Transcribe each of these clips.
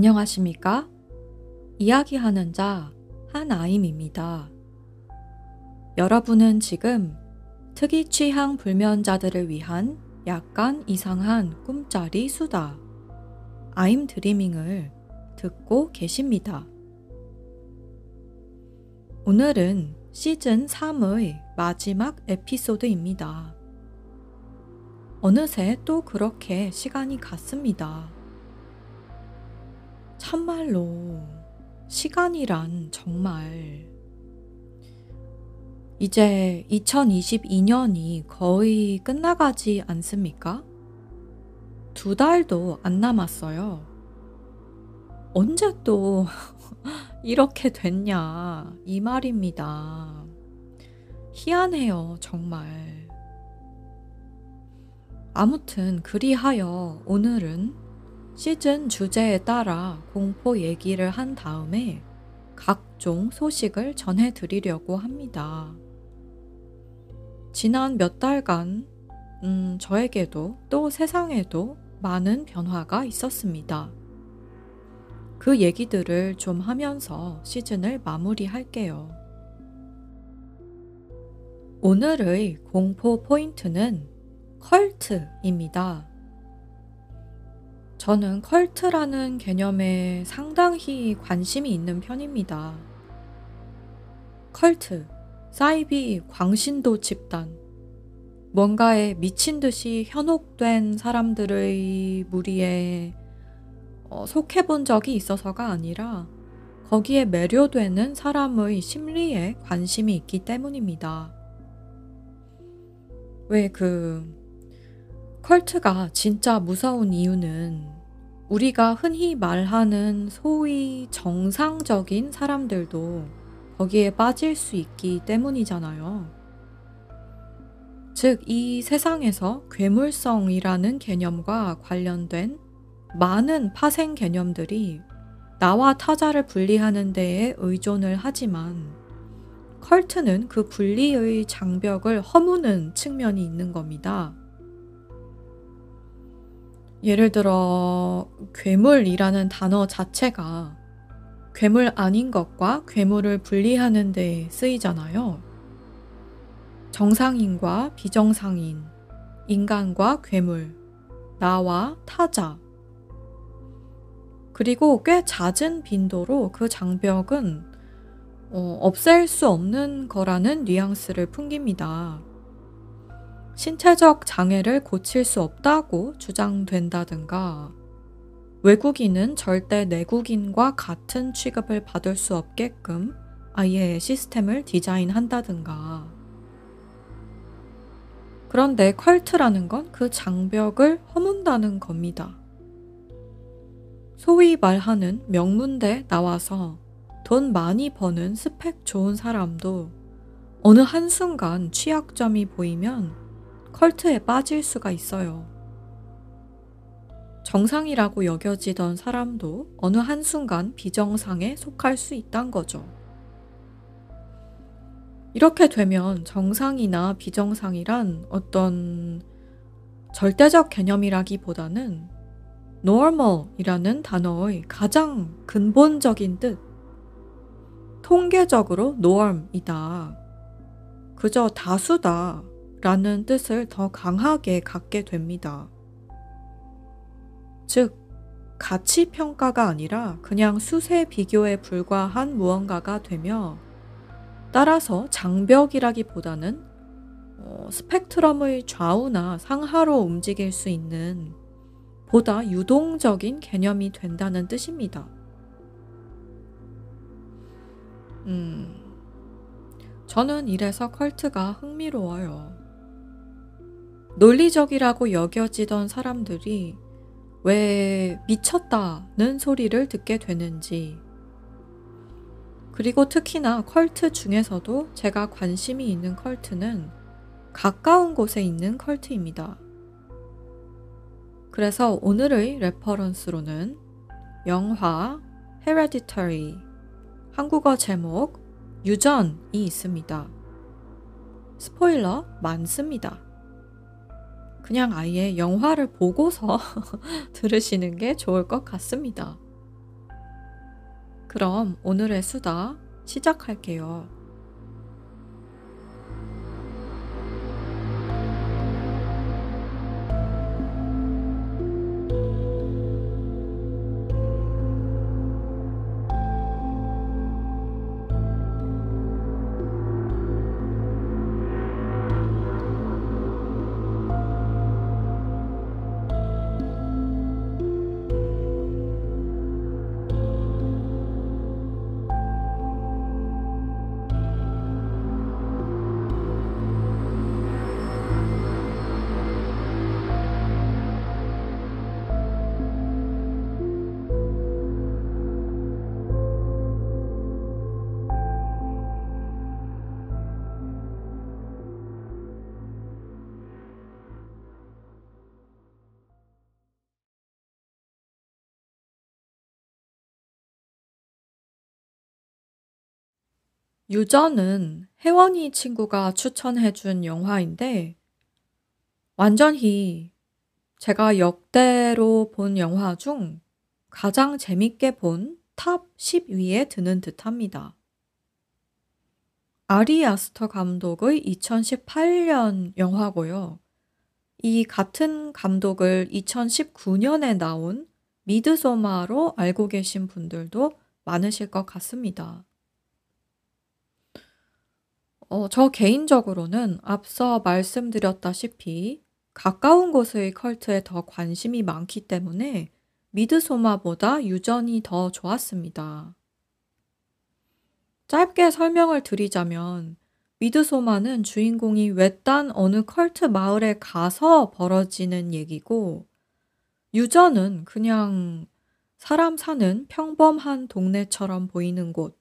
안녕하십니까? 이야기하는 자 한아임입니다. 여러분은 지금 특이 취향 불면자들을 위한 약간 이상한 꿈짜리 수다 아임 드리밍을 듣고 계십니다. 오늘은 시즌 3의 마지막 에피소드입니다. 어느새 또 그렇게 시간이 갔습니다. 참말로 시간이란 정말 이제 2022년이 거의 끝나가지 않습니까? 두 달도 안 남았어요. 언제 또 이렇게 됐냐, 이 말입니다. 희한해요, 정말. 아무튼, 그리하여 오늘은 시즌 주제에 따라 공포 얘기를 한 다음에 각종 소식을 전해드리려고 합니다. 지난 몇 달간, 음, 저에게도 또 세상에도 많은 변화가 있었습니다. 그 얘기들을 좀 하면서 시즌을 마무리할게요. 오늘의 공포 포인트는 컬트입니다. 저는 컬트라는 개념에 상당히 관심이 있는 편입니다. 컬트, 사이비 광신도 집단, 뭔가에 미친 듯이 현혹된 사람들의 무리에 어, 속해 본 적이 있어서가 아니라 거기에 매료되는 사람의 심리에 관심이 있기 때문입니다. 왜 그 컬트가 진짜 무서운 이유는 우리가 흔히 말하는 소위 정상적인 사람들도 거기에 빠질 수 있기 때문이잖아요. 즉, 이 세상에서 괴물성이라는 개념과 관련된 많은 파생 개념들이 나와 타자를 분리하는 데에 의존을 하지만 컬트는 그 분리의 장벽을 허무는 측면이 있는 겁니다. 예를 들어 괴물이라는 단어 자체가 괴물 아닌 것과 괴물을 분리하는 데 쓰이잖아요. 정상인과 비정상인, 인간과 괴물, 나와 타자. 그리고 꽤 잦은 빈도로 그 장벽은 어, 없앨 수 없는 거라는 뉘앙스를 풍깁니다. 신체적 장애를 고칠 수 없다고 주장된다든가, 외국인은 절대 내국인과 같은 취급을 받을 수 없게끔 아예 시스템을 디자인한다든가. 그런데 컬트라는 건 그 장벽을 허문다는 겁니다. 소위 말하는 명문대 나와서 돈 많이 버는 스펙 좋은 사람도 어느 한순간 취약점이 보이면 컬트에 빠질 수가 있어요. 정상이라고 여겨지던 사람도 어느 한순간 비정상에 속할 수 있단 거죠. 이렇게 되면 정상이나 비정상이란 어떤 절대적 개념이라기보다는 normal이라는 단어의 가장 근본적인 뜻, 통계적으로 norm이다. 그저 다수다. 라는 뜻을 더 강하게 갖게 됩니다. 즉, 가치 평가가 아니라 그냥 수세 비교에 불과한 무언가가 되며 따라서 장벽이라기보다는 어, 스펙트럼의 좌우나 상하로 움직일 수 있는 보다 유동적인 개념이 된다는 뜻입니다. 음, 저는 이래서 컬트가 흥미로워요. 논리적이라고 여겨지던 사람들이 왜 미쳤다는 소리를 듣게 되는지, 그리고 특히나 컬트 중에서도 제가 관심이 있는 컬트는 가까운 곳에 있는 컬트입니다. 그래서 오늘의 레퍼런스로는 영화 Hereditary 한국어 제목 유전이 있습니다. 스포일러 많습니다. 그냥 아예 영화를 보고서 들으시는 게 좋을 것 같습니다. 그럼 오늘의 수다 시작할게요. 유전은 혜원이 친구가 추천해준 영화인데, 완전히 제가 역대로 본 영화 중 가장 재밌게 본 탑 10위에 드는 듯 합니다. 아리 아스터 감독의 2018년 영화고요. 이 같은 감독을 2019년에 나온 미드소마로 알고 계신 분들도 많으실 것 같습니다. 어, 저 개인적으로는 앞서 말씀드렸다시피 가까운 곳의 컬트에 더 관심이 많기 때문에 미드소마보다 유전이 더 좋았습니다. 짧게 설명을 드리자면 미드소마는 주인공이 외딴 어느 컬트 마을에 가서 벌어지는 얘기고 유전은 그냥 사람 사는 평범한 동네처럼 보이는 곳.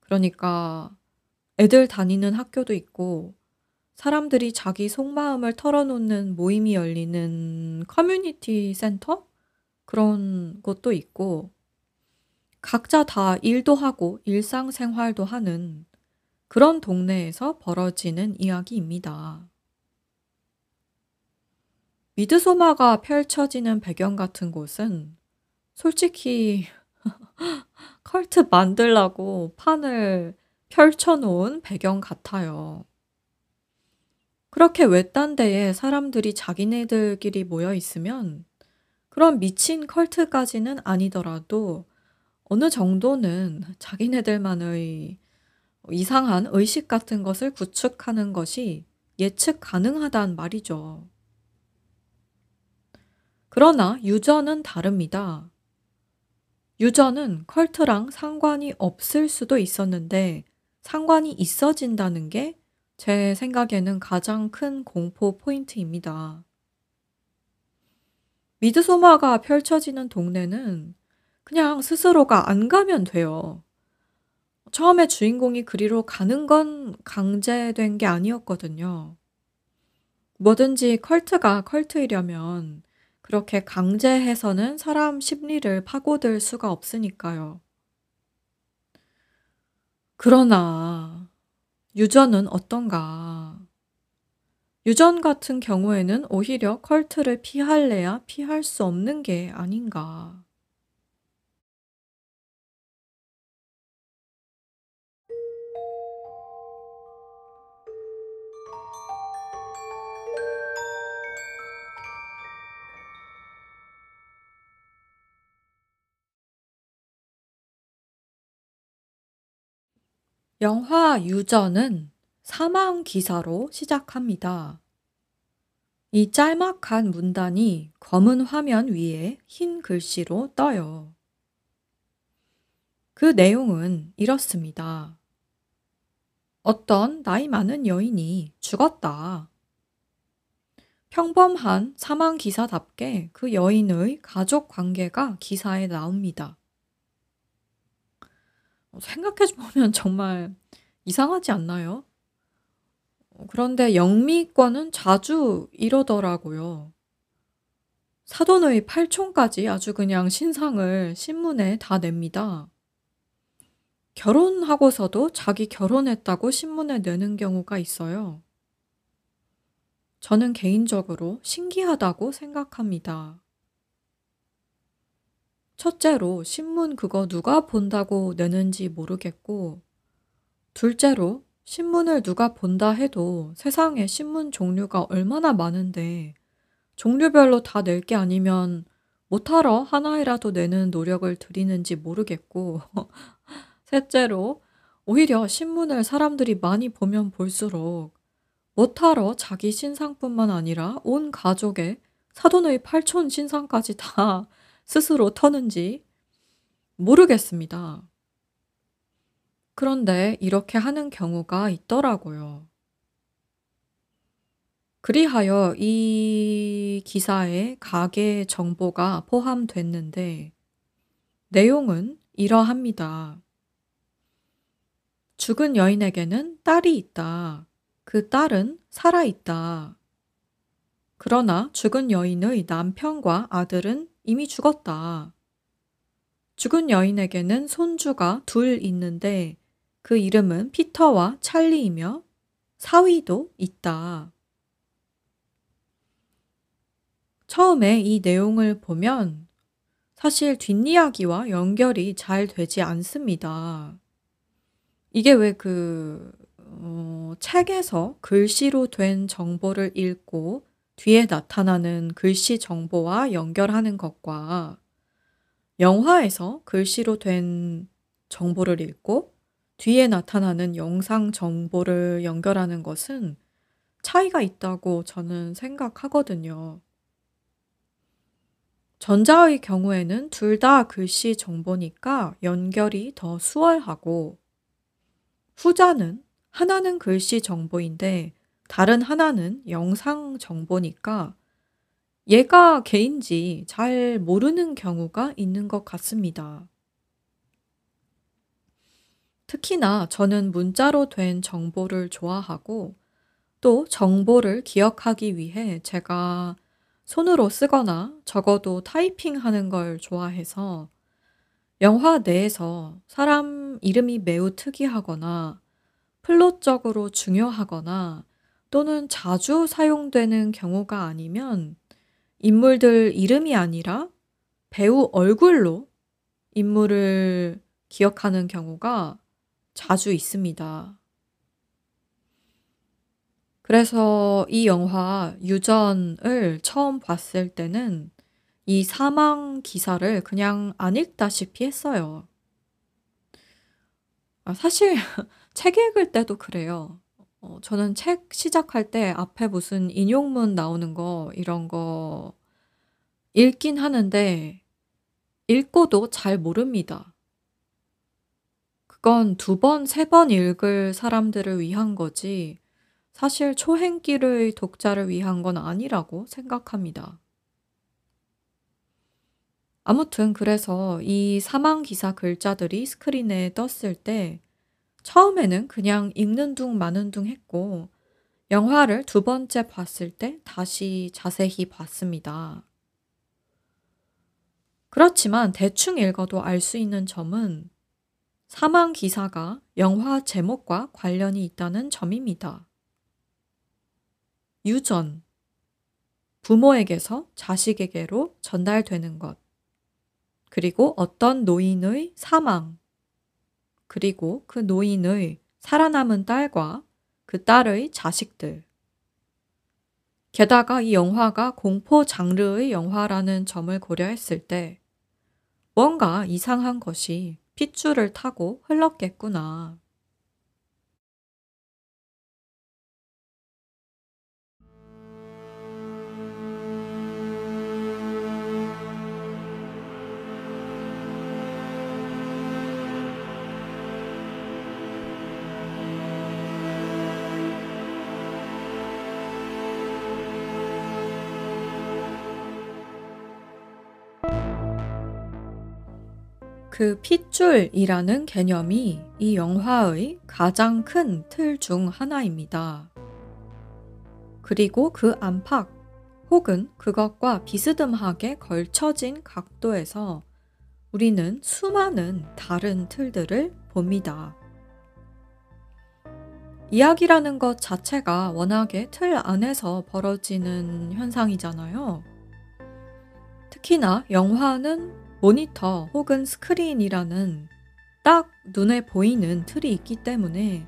그러니까 애들 다니는 학교도 있고 사람들이 자기 속마음을 털어놓는 모임이 열리는 커뮤니티 센터? 그런 곳도 있고 각자 다 일도 하고 일상생활도 하는 그런 동네에서 벌어지는 이야기입니다. 미드소마가 펼쳐지는 배경 같은 곳은 솔직히 컬트 만들라고 판을 펼쳐놓은 배경 같아요. 그렇게 외딴 데에 사람들이 자기네들끼리 모여 있으면 그런 미친 컬트까지는 아니더라도 어느 정도는 자기네들만의 이상한 의식 같은 것을 구축하는 것이 예측 가능하단 말이죠. 그러나 유저는 다릅니다. 유저는 컬트랑 상관이 없을 수도 있었는데 상관이 있어진다는 게 제 생각에는 가장 큰 공포 포인트입니다. 미드소마가 펼쳐지는 동네는 그냥 스스로가 안 가면 돼요. 처음에 주인공이 그리로 가는 건 강제된 게 아니었거든요. 뭐든지 컬트가 컬트이려면 그렇게 강제해서는 사람 심리를 파고들 수가 없으니까요. 그러나 유전은 어떤가? 유전 같은 경우에는 오히려 컬트를 피할래야 피할 수 없는 게 아닌가. 영화 유전은 사망 기사로 시작합니다. 이 짤막한 문단이 검은 화면 위에 흰 글씨로 떠요. 그 내용은 이렇습니다. 어떤 나이 많은 여인이 죽었다. 평범한 사망 기사답게 그 여인의 가족 관계가 기사에 나옵니다. 어, 생각해 보면 정말 이상하지 않나요? 어, 그런데 영미권은 자주 이러더라고요. 사돈의 팔촌까지 아주 그냥 신상을 신문에 다 냅니다. 결혼하고서도 자기 결혼했다고 신문에 내는 경우가 있어요. 저는 개인적으로 신기하다고 생각합니다. 첫째로 신문 그거 누가 본다고 내는지 모르겠고, 둘째로 신문을 누가 본다 해도 세상에 신문 종류가 얼마나 많은데 종류별로 다 낼 게 아니면 못하러 하나이라도 내는 노력을 들이는지 모르겠고, 셋째로 오히려 신문을 사람들이 많이 보면 볼수록 못하러 자기 신상뿐만 아니라 온 가족의 사돈의 팔촌 신상까지 다 스스로 터는지 모르겠습니다. 그런데 이렇게 하는 경우가 있더라고요. 그리하여 이 기사에 가게 정보가 포함됐는데 내용은 이러합니다. 죽은 여인에게는 딸이 있다. 그 딸은 살아있다. 그러나 죽은 여인의 남편과 아들은 이미 죽었다. 죽은 여인에게는 손주가 둘 있는데 그 이름은 피터와 찰리이며 사위도 있다. 처음에 이 내용을 보면 사실 뒷이야기와 연결이 잘 되지 않습니다. 이게 왜 그, 어, 책에서 글씨로 된 정보를 읽고 뒤에 나타나는 글씨 정보와 연결하는 것과 영화에서 글씨로 된 정보를 읽고 뒤에 나타나는 영상 정보를 연결하는 것은 차이가 있다고 저는 생각하거든요. 전자의 경우에는 둘 다 글씨 정보니까 연결이 더 수월하고 후자는 하나는 글씨 정보인데 다른 하나는 영상 정보니까 얘가 개인지 잘 모르는 경우가 있는 것 같습니다. 특히나 저는 문자로 된 정보를 좋아하고 또 정보를 기억하기 위해 제가 손으로 쓰거나 적어도 타이핑하는 걸 좋아해서 영화 내에서 사람 이름이 매우 특이하거나 플롯적으로 중요하거나 또는 자주 사용되는 경우가 아니면 인물들 이름이 아니라 배우 얼굴로 인물을 기억하는 경우가 자주 있습니다. 그래서 이 영화 유전을 처음 봤을 때는 이 사망 기사를 그냥 안 읽다시피 했어요. 아, 사실 책 읽을 때도 그래요. 어, 저는 책 시작할 때 앞에 무슨 인용문 나오는 거 이런 거 읽긴 하는데 읽고도 잘 모릅니다. 그건 두 번, 세번 읽을 사람들을 위한 거지 사실 초행길의 독자를 위한 건 아니라고 생각합니다. 아무튼 그래서 이 사망 기사 글자들이 스크린에 떴을 때 처음에는 그냥 읽는 둥 마는 둥 했고 영화를 두 번째 봤을 때 다시 자세히 봤습니다. 그렇지만 대충 읽어도 알 수 있는 점은 사망 기사가 영화 제목과 관련이 있다는 점입니다. 유전. 부모에게서 자식에게로 전달되는 것. 그리고 어떤 노인의 사망. 그리고 그 노인의 살아남은 딸과 그 딸의 자식들. 게다가 이 영화가 공포 장르의 영화라는 점을 고려했을 때 뭔가 이상한 것이 핏줄을 타고 흘렀겠구나. 그 핏줄이라는 개념이 이 영화의 가장 큰 틀 중 하나입니다. 그리고 그 안팎 혹은 그것과 비스듬하게 걸쳐진 각도에서 우리는 수많은 다른 틀들을 봅니다. 이야기라는 것 자체가 워낙에 틀 안에서 벌어지는 현상이잖아요. 특히나 영화는 모니터 혹은 스크린이라는 딱 눈에 보이는 틀이 있기 때문에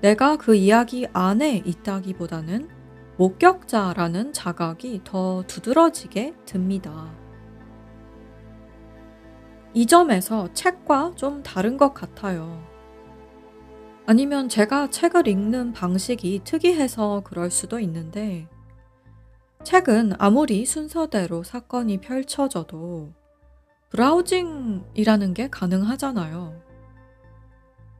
내가 그 이야기 안에 있다기보다는 목격자라는 자각이 더 두드러지게 듭니다. 이 점에서 책과 좀 다른 것 같아요. 아니면 제가 책을 읽는 방식이 특이해서 그럴 수도 있는데, 책은 아무리 순서대로 사건이 펼쳐져도 브라우징이라는 게 가능하잖아요.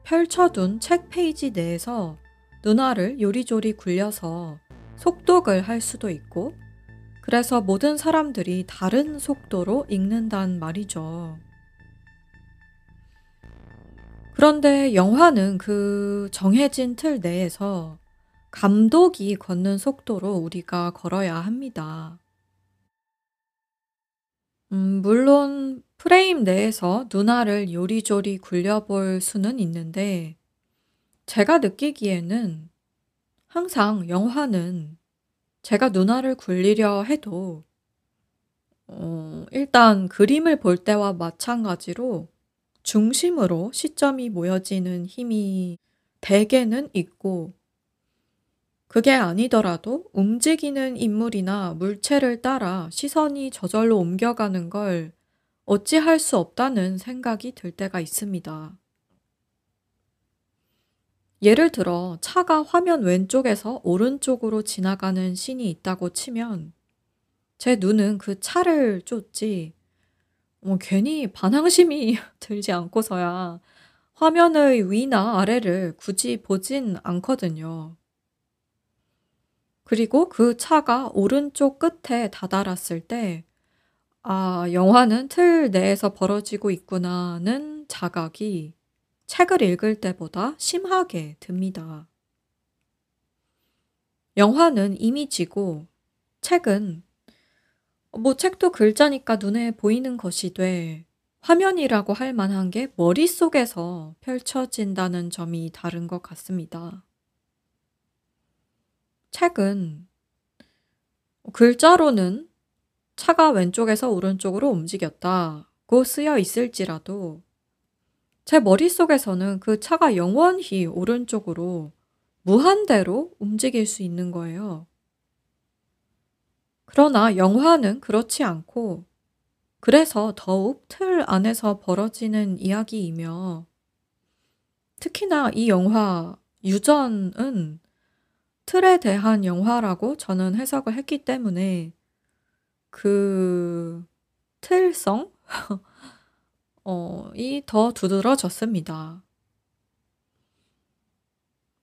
펼쳐둔 책 페이지 내에서 눈알을 요리조리 굴려서 속독을 할 수도 있고, 그래서 모든 사람들이 다른 속도로 읽는단 말이죠. 그런데 영화는 그 정해진 틀 내에서 감독이 걷는 속도로 우리가 걸어야 합니다. 음, 물론 프레임 내에서 눈알을 요리조리 굴려볼 수는 있는데, 제가 느끼기에는 항상 영화는 제가 눈알을 굴리려 해도, 어, 일단 그림을 볼 때와 마찬가지로 중심으로 시점이 모여지는 힘이 대개는 있고, 그게 아니더라도 움직이는 인물이나 물체를 따라 시선이 저절로 옮겨가는 걸 어찌할 수 없다는 생각이 들 때가 있습니다. 예를 들어 차가 화면 왼쪽에서 오른쪽으로 지나가는 씬이 있다고 치면 제 눈은 그 차를 쫓지 어, 괜히 반항심이 들지 않고서야 화면의 위나 아래를 굳이 보진 않거든요. 그리고 그 차가 오른쪽 끝에 다다랐을 때, 아, 영화는 틀 내에서 벌어지고 있구나는 자각이 책을 읽을 때보다 심하게 듭니다. 영화는 이미지고, 책은 뭐 책도 글자니까 눈에 보이는 것이 돼 화면이라고 할 만한 게 머릿속에서 펼쳐진다는 점이 다른 것 같습니다. 책은 글자로는 차가 왼쪽에서 오른쪽으로 움직였다고 쓰여 있을지라도 제 머릿속에서는 그 차가 영원히 오른쪽으로 무한대로 움직일 수 있는 거예요. 그러나 영화는 그렇지 않고 그래서 더욱 틀 안에서 벌어지는 이야기이며 특히나 이 영화 유전은 틀에 대한 영화라고 저는 해석을 했기 때문에 그 틀성 어, 이 더 두드러졌습니다.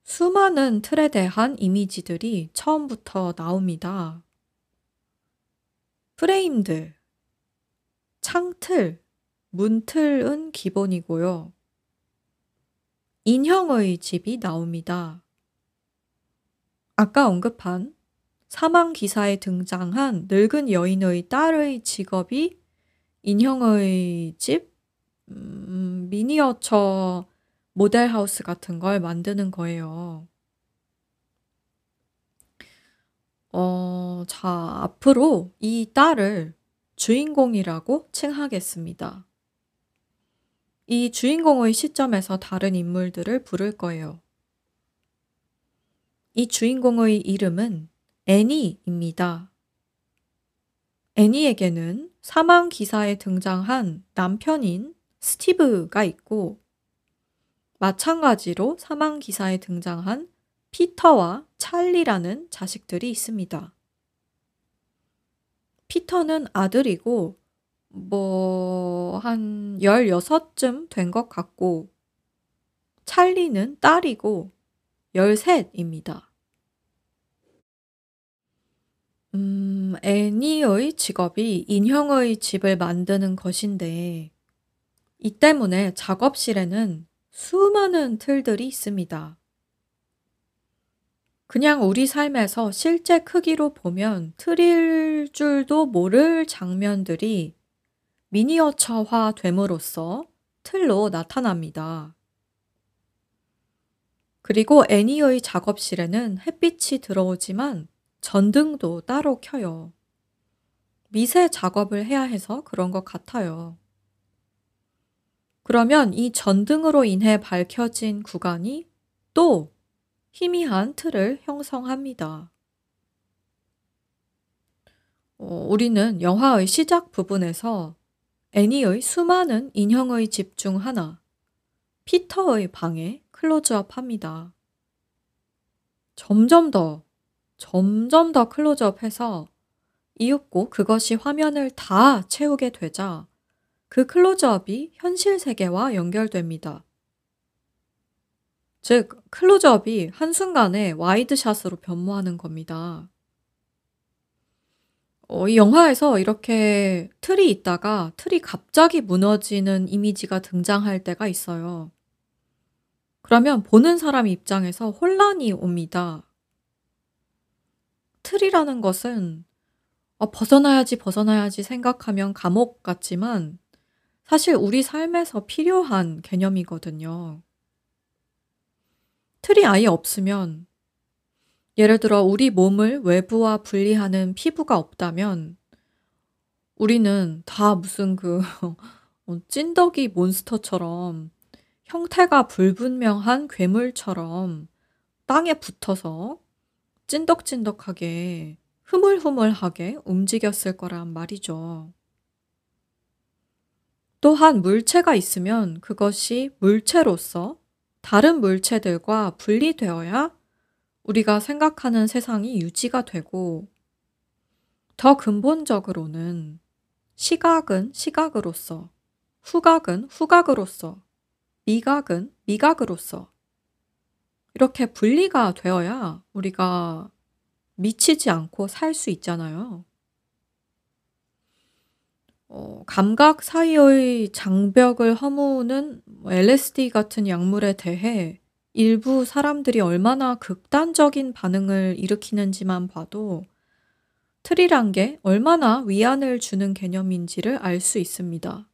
수많은 틀에 대한 이미지들이 처음부터 나옵니다. 프레임들, 창틀, 문틀은 기본이고요. 인형의 집이 나옵니다. 아까 언급한 사망 기사에 등장한 늙은 여인의 딸의 직업이 인형의 집, 음, 미니어처 모델 하우스 같은 걸 만드는 거예요. 어, 자, 앞으로 이 딸을 주인공이라고 칭하겠습니다. 이 주인공의 시점에서 다른 인물들을 부를 거예요. 이 주인공의 이름은 애니입니다. 애니에게는 사망 기사에 등장한 남편인 스티브가 있고, 마찬가지로 사망 기사에 등장한 피터와 찰리라는 자식들이 있습니다. 피터는 아들이고, 뭐, 한 16쯤 된 것 같고, 찰리는 딸이고, 13입니다. 음, 애니의 직업이 인형의 집을 만드는 것인데, 이 때문에 작업실에는 수많은 틀들이 있습니다. 그냥 우리 삶에서 실제 크기로 보면 틀일 줄도 모를 장면들이 미니어처화 됨으로써 틀로 나타납니다. 그리고 애니의 작업실에는 햇빛이 들어오지만 전등도 따로 켜요. 미세 작업을 해야 해서 그런 것 같아요. 그러면 이 전등으로 인해 밝혀진 구간이 또 희미한 틀을 형성합니다. 어, 우리는 영화의 시작 부분에서 애니의 수많은 인형의 집 중 하나, 피터의 방에 클로즈업 합니다. 점점 더, 점점 더 클로즈업 해서 이윽고 그것이 화면을 다 채우게 되자 그 클로즈업이 현실 세계와 연결됩니다. 즉, 클로즈업이 한순간에 wide shot으로 변모하는 겁니다. 어, 이 영화에서 이렇게 틀이 있다가 틀이 갑자기 무너지는 이미지가 등장할 때가 있어요. 그러면 보는 사람 입장에서 혼란이 옵니다. 틀이라는 것은 어, 벗어나야지, 벗어나야지 생각하면 감옥 같지만 사실 우리 삶에서 필요한 개념이거든요. 틀이 아예 없으면 예를 들어 우리 몸을 외부와 분리하는 피부가 없다면 우리는 다 무슨 그 어, 찐덕이 몬스터처럼 형태가 불분명한 괴물처럼 땅에 붙어서 찐덕찐덕하게 흐물흐물하게 움직였을 거란 말이죠. 또한 물체가 있으면 그것이 물체로서 다른 물체들과 분리되어야 우리가 생각하는 세상이 유지가 되고 더 근본적으로는 시각은 시각으로서, 후각은 후각으로서, 미각은 미각으로서 이렇게 분리가 되어야 우리가 미치지 않고 살 수 있잖아요. 어, 감각 사이의 장벽을 허무는 LSD 같은 약물에 대해 일부 사람들이 얼마나 극단적인 반응을 일으키는지만 봐도 틀이란 게 얼마나 위안을 주는 개념인지를 알 수 있습니다.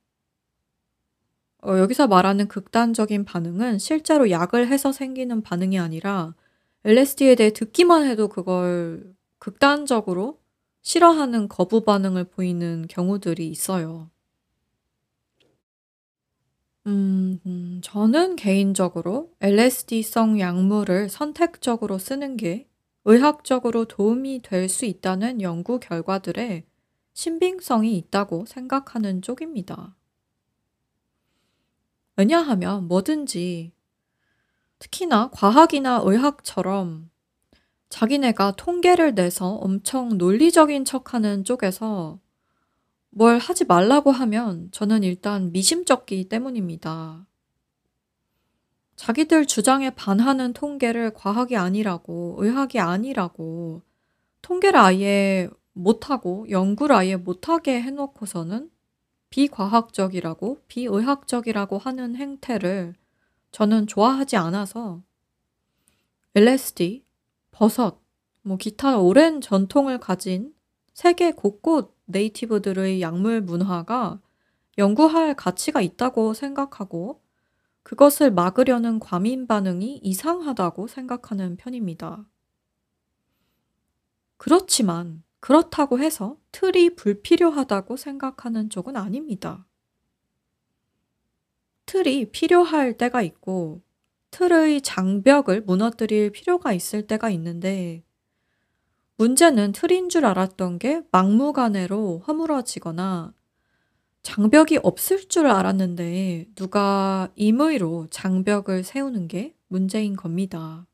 어, 여기서 말하는 극단적인 반응은 실제로 약을 해서 생기는 반응이 아니라 LSD에 대해 듣기만 해도 그걸 극단적으로 싫어하는 거부 반응을 보이는 경우들이 있어요. 음, 음, 저는 개인적으로 LSD성 약물을 선택적으로 쓰는 게 의학적으로 도움이 될 수 있다는 연구 결과들에 신빙성이 있다고 생각하는 쪽입니다. 왜냐하면 뭐든지 특히나 과학이나 의학처럼 자기네가 통계를 내서 엄청 논리적인 척하는 쪽에서 뭘 하지 말라고 하면 저는 일단 미심쩍기 때문입니다. 자기들 주장에 반하는 통계를 과학이 아니라고, 의학이 아니라고, 통계를 아예 못하고, 연구를 아예 못하게 해놓고서는 비과학적이라고, 비의학적이라고 하는 행태를 저는 좋아하지 않아서 LSD, 버섯, 뭐 기타 오랜 전통을 가진 세계 곳곳 네이티브들의 약물 문화가 연구할 가치가 있다고 생각하고 그것을 막으려는 과민 반응이 이상하다고 생각하는 편입니다. 그렇지만 그렇다고 해서 틀이 불필요하다고 생각하는 쪽은 아닙니다. 틀이 필요할 때가 있고 틀의 장벽을 무너뜨릴 필요가 있을 때가 있는데 문제는 틀인 줄 알았던 게 막무가내로 허물어지거나 장벽이 없을 줄 알았는데 누가 임의로 장벽을 세우는 게 문제인 겁니다.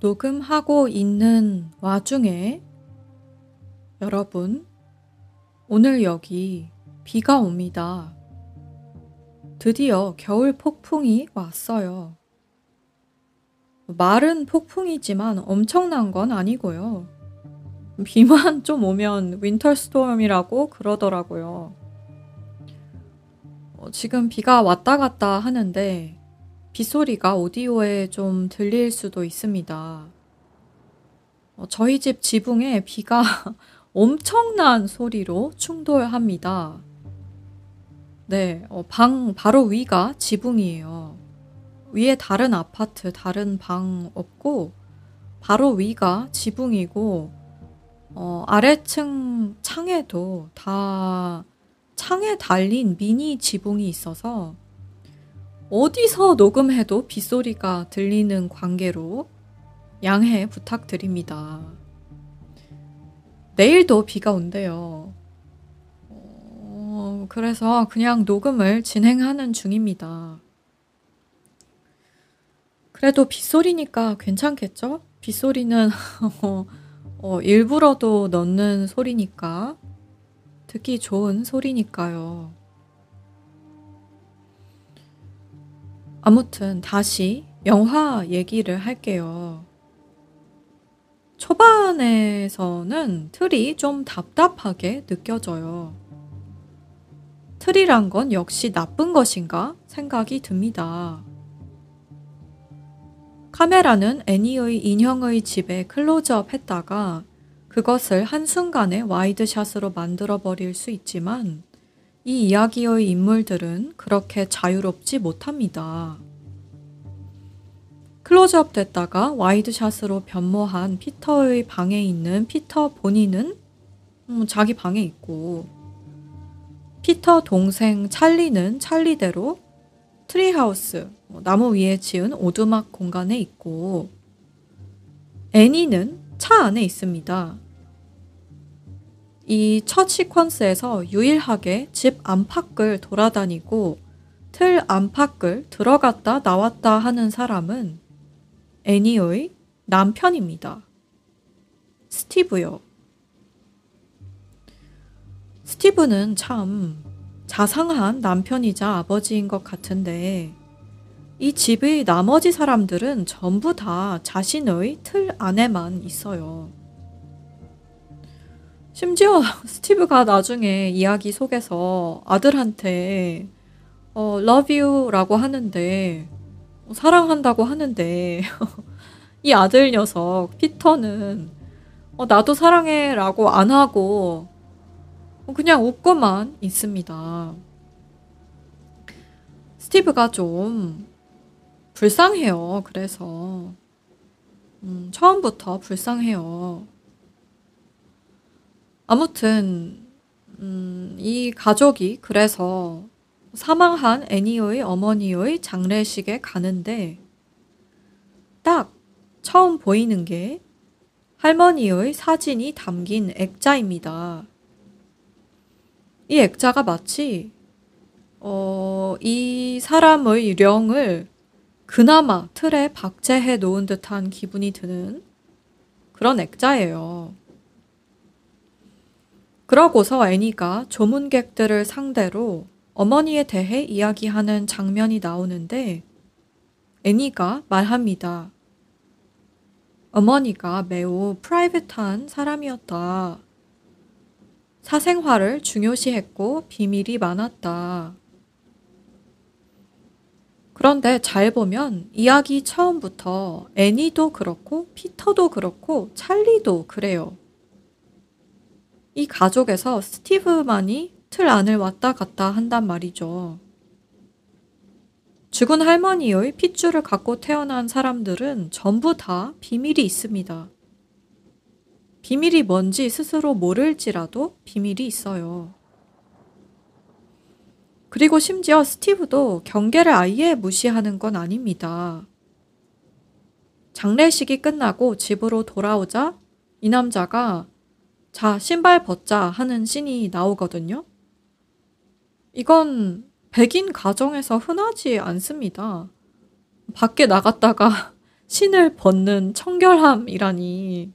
녹음하고 있는 와중에 여러분 오늘 여기 비가 옵니다. 드디어 겨울 폭풍이 왔어요. 말은 폭풍이지만 엄청난 건 아니고요. 비만 좀 오면 윈터스톰이라고 그러더라고요. 어, 지금 비가 왔다 갔다 하는데 빗소리가 오디오에 좀 들릴 수도 있습니다. 어, 저희 집 지붕에 비가 엄청난 소리로 충돌합니다. 네, 어, 방 바로 위가 지붕이에요. 위에 다른 아파트, 다른 방 없고, 바로 위가 지붕이고, 어, 아래층 창에도 다 창에 달린 미니 지붕이 있어서 어디서 녹음해도 빗소리가 들리는 관계로 양해 부탁드립니다. 내일도 비가 온대요. 어, 그래서 그냥 녹음을 진행하는 중입니다. 그래도 빗소리니까 괜찮겠죠? 빗소리는 어, 일부러도 넣는 소리니까 듣기 좋은 소리니까요. 아무튼 다시 영화 얘기를 할게요. 초반에서는 틀이 좀 답답하게 느껴져요. 틀이란 건 역시 나쁜 것인가 생각이 듭니다. 카메라는 애니의 인형의 집에 클로즈업 했다가 그것을 한순간에 wide shot으로 만들어 버릴 수 있지만 이 이야기의 인물들은 그렇게 자유롭지 못합니다. 클로즈업 됐다가 wide shot으로 변모한 피터의 방에 있는 피터 본인은 음, 자기 방에 있고 피터 동생 찰리는 찰리대로 tree house, 뭐 나무 위에 지은 오두막 공간에 있고 애니는 차 안에 있습니다. 이 첫 시퀀스에서 유일하게 집 안팎을 돌아다니고 틀 안팎을 들어갔다 나왔다 하는 사람은 애니의 남편입니다. 스티브요. 스티브는 참 자상한 남편이자 아버지인 것 같은데 이 집의 나머지 사람들은 전부 다 자신의 틀 안에만 있어요. 심지어 스티브가 나중에 이야기 속에서 아들한테 어, love you라고 하는데 어, 사랑한다고 하는데 이 아들 녀석 피터는 어, 나도 사랑해라고 안 하고 그냥 웃고만 있습니다. 스티브가 좀 불쌍해요. 그래서 음, 처음부터 불쌍해요. 아무튼 음, 이 가족이 그래서 사망한 애니의 어머니의 장례식에 가는데 딱 처음 보이는 게 할머니의 사진이 담긴 액자입니다. 이 액자가 마치 어, 이 사람의 령을 그나마 틀에 박제해 놓은 듯한 기분이 드는 그런 액자예요. 그러고서 애니가 조문객들을 상대로 어머니에 대해 이야기하는 장면이 나오는데 애니가 말합니다. 어머니가 매우 프라이빗한 사람이었다. 사생활을 중요시했고 비밀이 많았다. 그런데 잘 보면 이야기 처음부터 애니도 그렇고 피터도 그렇고 찰리도 그래요. 이 가족에서 스티브만이 틀 안을 왔다 갔다 한단 말이죠. 죽은 할머니의 핏줄을 갖고 태어난 사람들은 전부 다 비밀이 있습니다. 비밀이 뭔지 스스로 모를지라도 비밀이 있어요. 그리고 심지어 스티브도 경계를 아예 무시하는 건 아닙니다. 장례식이 끝나고 집으로 돌아오자 이 남자가 자, 신발 벗자 하는 씬이 나오거든요. 이건 백인 가정에서 흔하지 않습니다. 밖에 나갔다가 신을 벗는 청결함이라니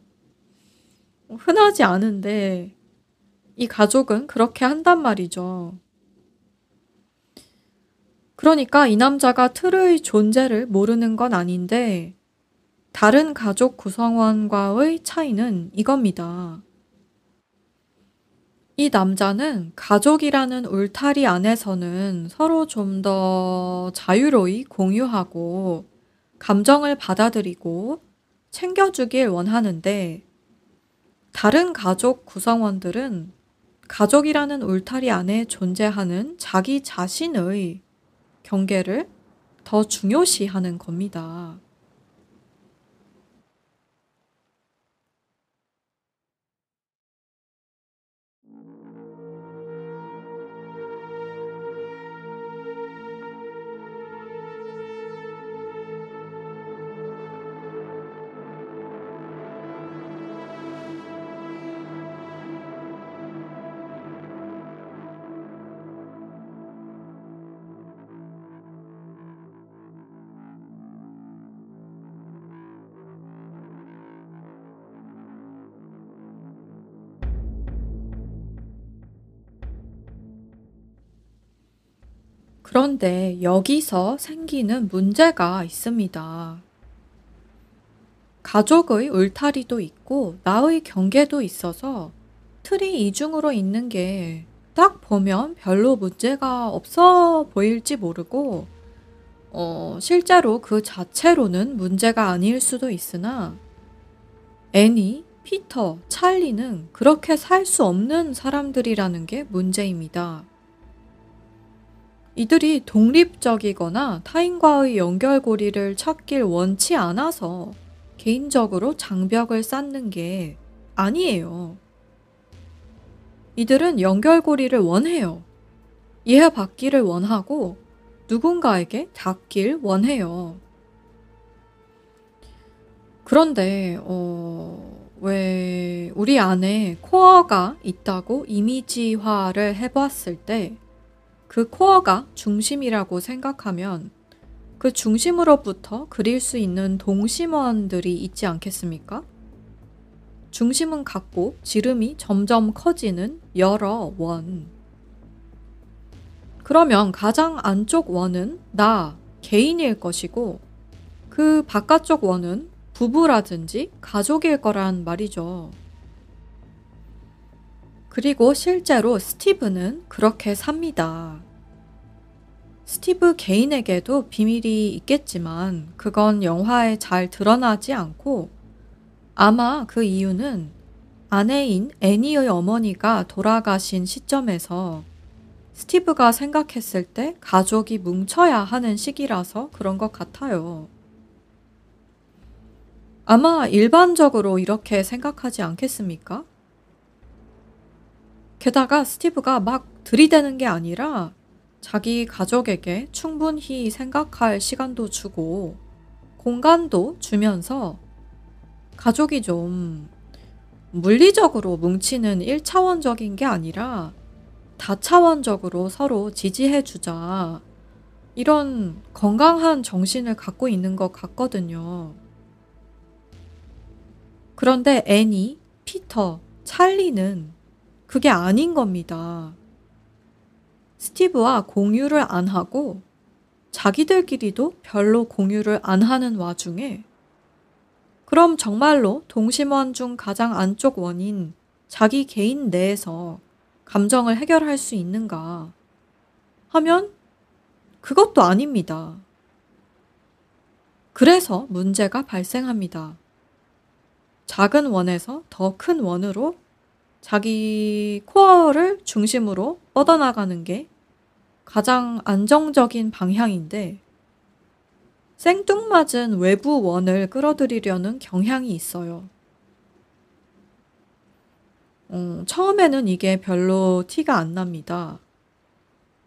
흔하지 않은데 이 가족은 그렇게 한단 말이죠. 그러니까 이 남자가 틀의 존재를 모르는 건 아닌데, 다른 가족 구성원과의 차이는 이겁니다. 이 남자는 가족이라는 울타리 안에서는 서로 좀 더 자유로이 공유하고 감정을 받아들이고 챙겨주길 원하는데 다른 가족 구성원들은 가족이라는 울타리 안에 존재하는 자기 자신의 경계를 더 중요시하는 겁니다. 그런데 여기서 생기는 문제가 있습니다. 가족의 울타리도 있고 나의 경계도 있어서 틀이 이중으로 있는 게 딱 보면 별로 문제가 없어 보일지 모르고 어, 실제로 그 자체로는 문제가 아닐 수도 있으나 애니, 피터, 찰리는 그렇게 살 수 없는 사람들이라는 게 문제입니다. 이들이 독립적이거나 타인과의 연결고리를 찾길 원치 않아서 개인적으로 장벽을 쌓는 게 아니에요. 이들은 연결고리를 원해요. 이해받기를 원하고 누군가에게 닿길 원해요. 그런데, 어, 왜 우리 안에 코어가 있다고 이미지화를 해봤을 때 그 코어가 중심이라고 생각하면 그 중심으로부터 그릴 수 있는 동심원들이 있지 않겠습니까? 중심은 같고 지름이 점점 커지는 여러 원. 그러면 가장 안쪽 원은 나, 개인일 것이고 그 바깥쪽 원은 부부라든지 가족일 거란 말이죠. 그리고 실제로 스티브는 그렇게 삽니다. 스티브 개인에게도 비밀이 있겠지만 그건 영화에 잘 드러나지 않고 아마 그 이유는 아내인 애니의 어머니가 돌아가신 시점에서 스티브가 생각했을 때 가족이 뭉쳐야 하는 시기라서 그런 것 같아요. 아마 일반적으로 이렇게 생각하지 않겠습니까? 게다가 스티브가 막 들이대는 게 아니라 자기 가족에게 충분히 생각할 시간도 주고 공간도 주면서 가족이 좀 물리적으로 뭉치는 1차원적인 게 아니라 다차원적으로 서로 지지해 주자. 이런 건강한 정신을 갖고 있는 것 같거든요. 그런데 애니, 피터, 찰리는 그게 아닌 겁니다. 스티브와 공유를 안 하고 자기들끼리도 별로 공유를 안 하는 와중에 그럼 정말로 동심원 중 가장 안쪽 원인 자기 개인 내에서 감정을 해결할 수 있는가 하면 그것도 아닙니다. 그래서 문제가 발생합니다. 작은 원에서 더 큰 원으로 자기 코어를 중심으로 뻗어나가는 게 가장 안정적인 방향인데 생뚱맞은 외부 원을 끌어들이려는 경향이 있어요. 음, 처음에는 이게 별로 티가 안 납니다.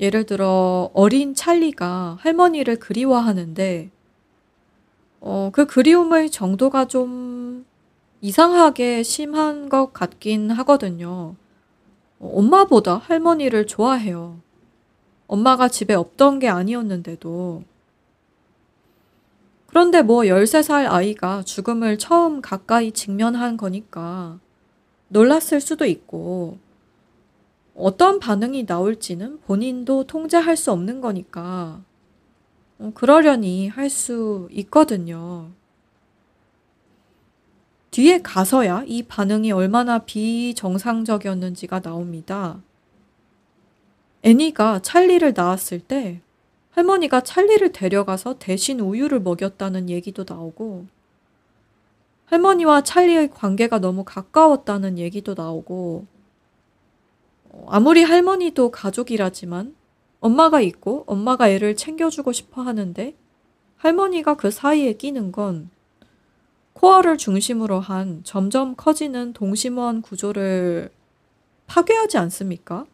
예를 들어 어린 찰리가 할머니를 그리워하는데 어, 그 그리움의 정도가 좀 이상하게 심한 것 같긴 하거든요. 어, 엄마보다 할머니를 좋아해요. 엄마가 집에 없던 게 아니었는데도. 그런데 뭐 13살 아이가 죽음을 처음 가까이 직면한 거니까 놀랐을 수도 있고, 어떤 반응이 나올지는 본인도 통제할 수 없는 거니까 어, 그러려니 할 수 있거든요. 뒤에 가서야 이 반응이 얼마나 비정상적이었는지가 나옵니다. 애니가 찰리를 낳았을 때 할머니가 찰리를 데려가서 대신 우유를 먹였다는 얘기도 나오고 할머니와 찰리의 관계가 너무 가까웠다는 얘기도 나오고 어, 아무리 할머니도 가족이라지만 엄마가 있고 엄마가 애를 챙겨주고 싶어 하는데 할머니가 그 사이에 끼는 건 코어를 중심으로 한 점점 커지는 동심원 구조를 파괴하지 않습니까?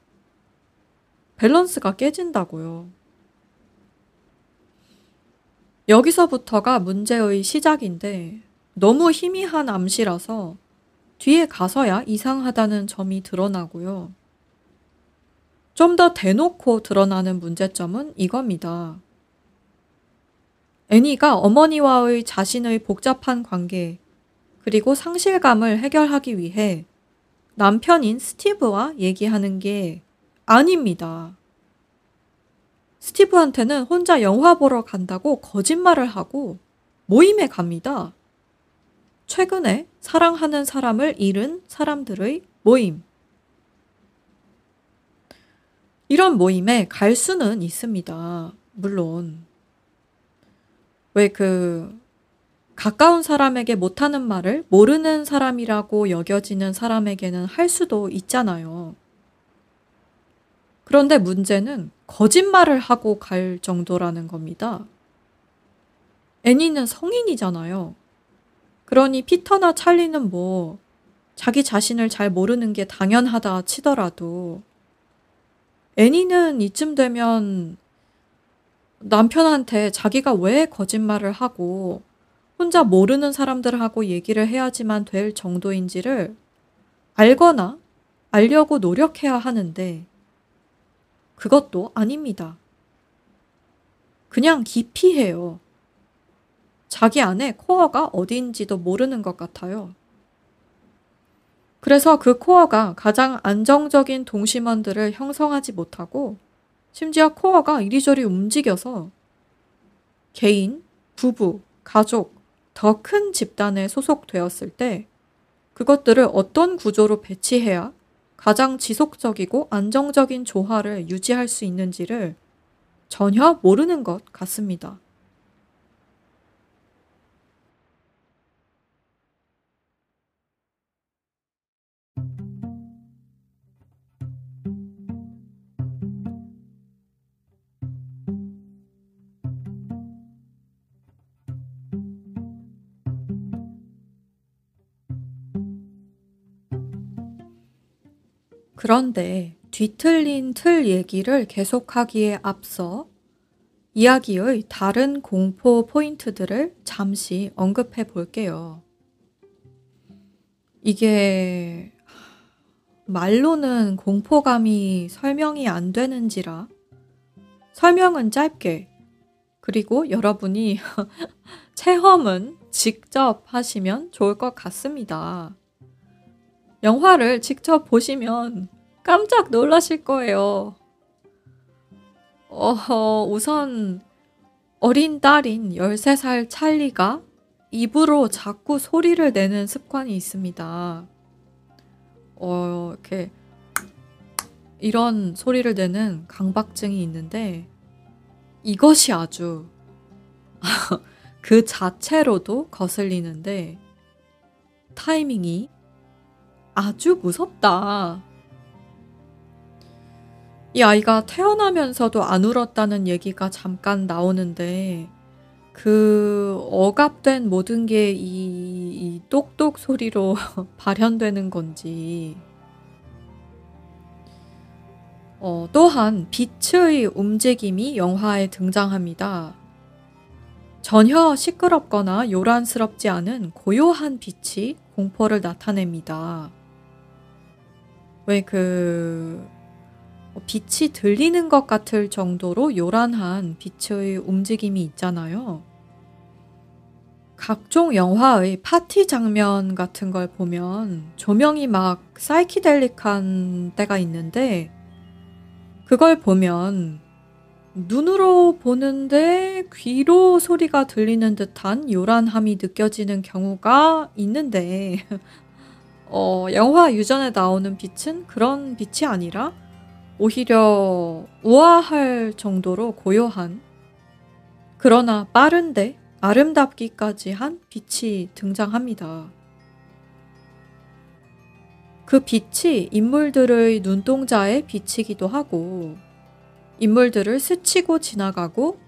밸런스가 깨진다고요. 여기서부터가 문제의 시작인데 너무 희미한 암시라서 뒤에 가서야 이상하다는 점이 드러나고요. 좀 더 대놓고 드러나는 문제점은 이겁니다. 애니가 어머니와의 자신의 복잡한 관계, 그리고 상실감을 해결하기 위해 남편인 스티브와 얘기하는 게 아닙니다. 스티브한테는 혼자 영화 보러 간다고 거짓말을 하고 모임에 갑니다. 최근에 사랑하는 사람을 잃은 사람들의 모임. 이런 모임에 갈 수는 있습니다. 물론. 왜 그, 가까운 사람에게 못하는 말을 모르는 사람이라고 여겨지는 사람에게는 할 수도 있잖아요. 그런데 문제는 거짓말을 하고 갈 정도라는 겁니다. 애니는 성인이잖아요. 그러니 피터나 찰리는 뭐 자기 자신을 잘 모르는 게 당연하다 치더라도 애니는 이쯤 되면 남편한테 자기가 왜 거짓말을 하고 혼자 모르는 사람들하고 얘기를 해야지만 될 정도인지를 알거나 알려고 노력해야 하는데 그것도 아닙니다. 그냥 기피해요. 자기 안에 코어가 어디인지도 모르는 것 같아요. 그래서 그 코어가 가장 안정적인 동심원들을 형성하지 못하고 심지어 코어가 이리저리 움직여서 개인, 부부, 가족, 더 큰 집단에 소속되었을 때 그것들을 어떤 구조로 배치해야 가장 지속적이고 안정적인 조화를 유지할 수 있는지를 전혀 모르는 것 같습니다. 그런데 뒤틀린 틀 얘기를 계속하기에 앞서 이야기의 다른 공포 포인트들을 잠시 언급해 볼게요. 이게 말로는 공포감이 설명이 안 되는지라 설명은 짧게 그리고 여러분이 체험은 직접 하시면 좋을 것 같습니다. 영화를 직접 보시면 깜짝 놀라실 거예요. 어, 우선 어린 딸인 13살 찰리가 입으로 자꾸 소리를 내는 습관이 있습니다. 어, 이렇게 이런 소리를 내는 강박증이 있는데 이것이 아주 그 자체로도 거슬리는데 타이밍이 아주 무섭다. 이 아이가 태어나면서도 안 울었다는 얘기가 잠깐 나오는데 그 억압된 모든 게이 이 똑똑 소리로 발현되는 건지 어 또한 빛의 움직임이 영화에 등장합니다. 전혀 시끄럽거나 요란스럽지 않은 고요한 빛이 공포를 나타냅니다. 왜그 어, 빛이 들리는 것 같을 정도로 요란한 빛의 움직임이 있잖아요. 각종 영화의 파티 장면 같은 걸 보면 조명이 막 사이키델릭한 때가 있는데 그걸 보면 눈으로 보는데 귀로 소리가 들리는 듯한 요란함이 느껴지는 경우가 있는데 어, 영화 유전에 나오는 빛은 그런 빛이 아니라 오히려 우아할 정도로 고요한 그러나 빠른데 아름답기까지 한 빛이 등장합니다. 그 빛이 인물들의 눈동자에 비치기도 하고 인물들을 스치고 지나가고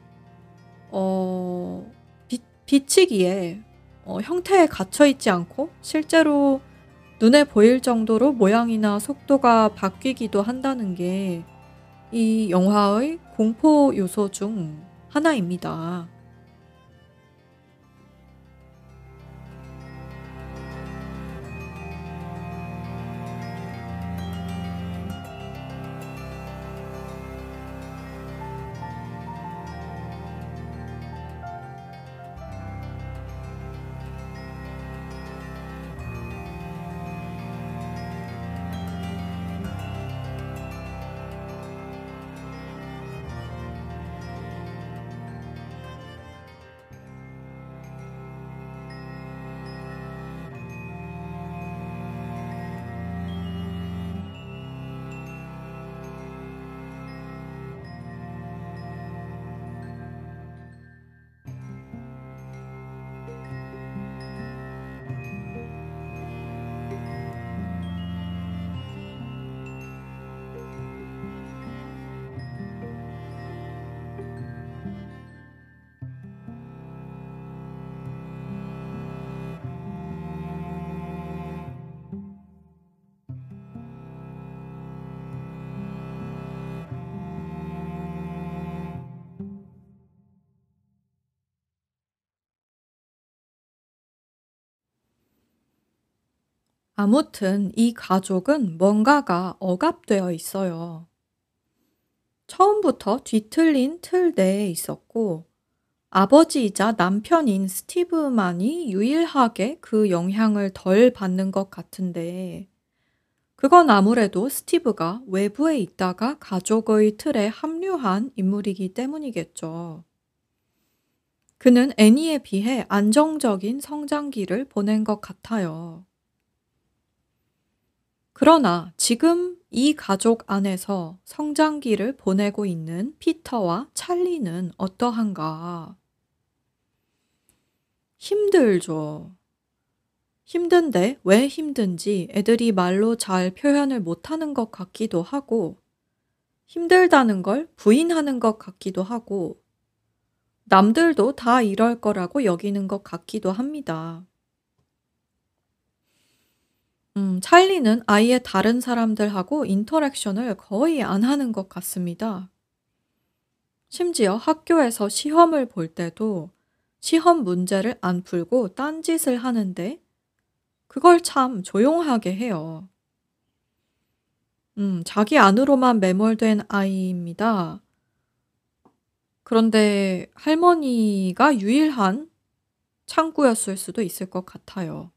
어, 비, 비치기에 어, 형태에 갇혀 있지 않고 실제로 눈에 보일 정도로 모양이나 속도가 바뀌기도 한다는 게 이 영화의 공포 요소 중 하나입니다. 아무튼 이 가족은 뭔가가 억압되어 있어요. 처음부터 뒤틀린 틀 내에 있었고, 아버지이자 남편인 스티브만이 유일하게 그 영향을 덜 받는 것 같은데, 그건 아무래도 스티브가 외부에 있다가 가족의 틀에 합류한 인물이기 때문이겠죠. 그는 애니에 비해 안정적인 성장기를 보낸 것 같아요. 그러나 지금 이 가족 안에서 성장기를 보내고 있는 피터와 찰리는 어떠한가? 힘들죠. 힘든데 왜 힘든지 애들이 말로 잘 표현을 못하는 것 같기도 하고, 힘들다는 걸 부인하는 것 같기도 하고, 남들도 다 이럴 거라고 여기는 것 같기도 합니다. 음, 찰리는 아예 다른 사람들하고 인터랙션을 거의 안 하는 것 같습니다. 심지어 학교에서 시험을 볼 때도 시험 문제를 안 풀고 딴짓을 하는데 그걸 참 조용하게 해요. 음, 자기 안으로만 매몰된 아이입니다. 그런데 할머니가 유일한 창구였을 수도 있을 것 같아요.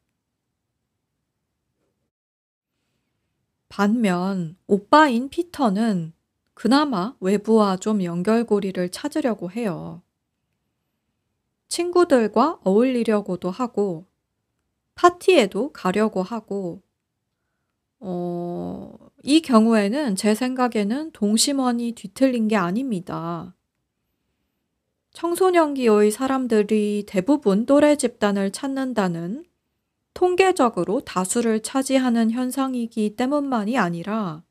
반면 오빠인 피터는 그나마 외부와 좀 연결고리를 찾으려고 해요. 친구들과 어울리려고도 하고, 파티에도 가려고 하고, 어, 이 경우에는 제 생각에는 동심원이 뒤틀린 게 아닙니다. 청소년기의 사람들이 대부분 또래 집단을 찾는다는 통계적으로 다수를 차지하는 현상이기 때문만이 아니라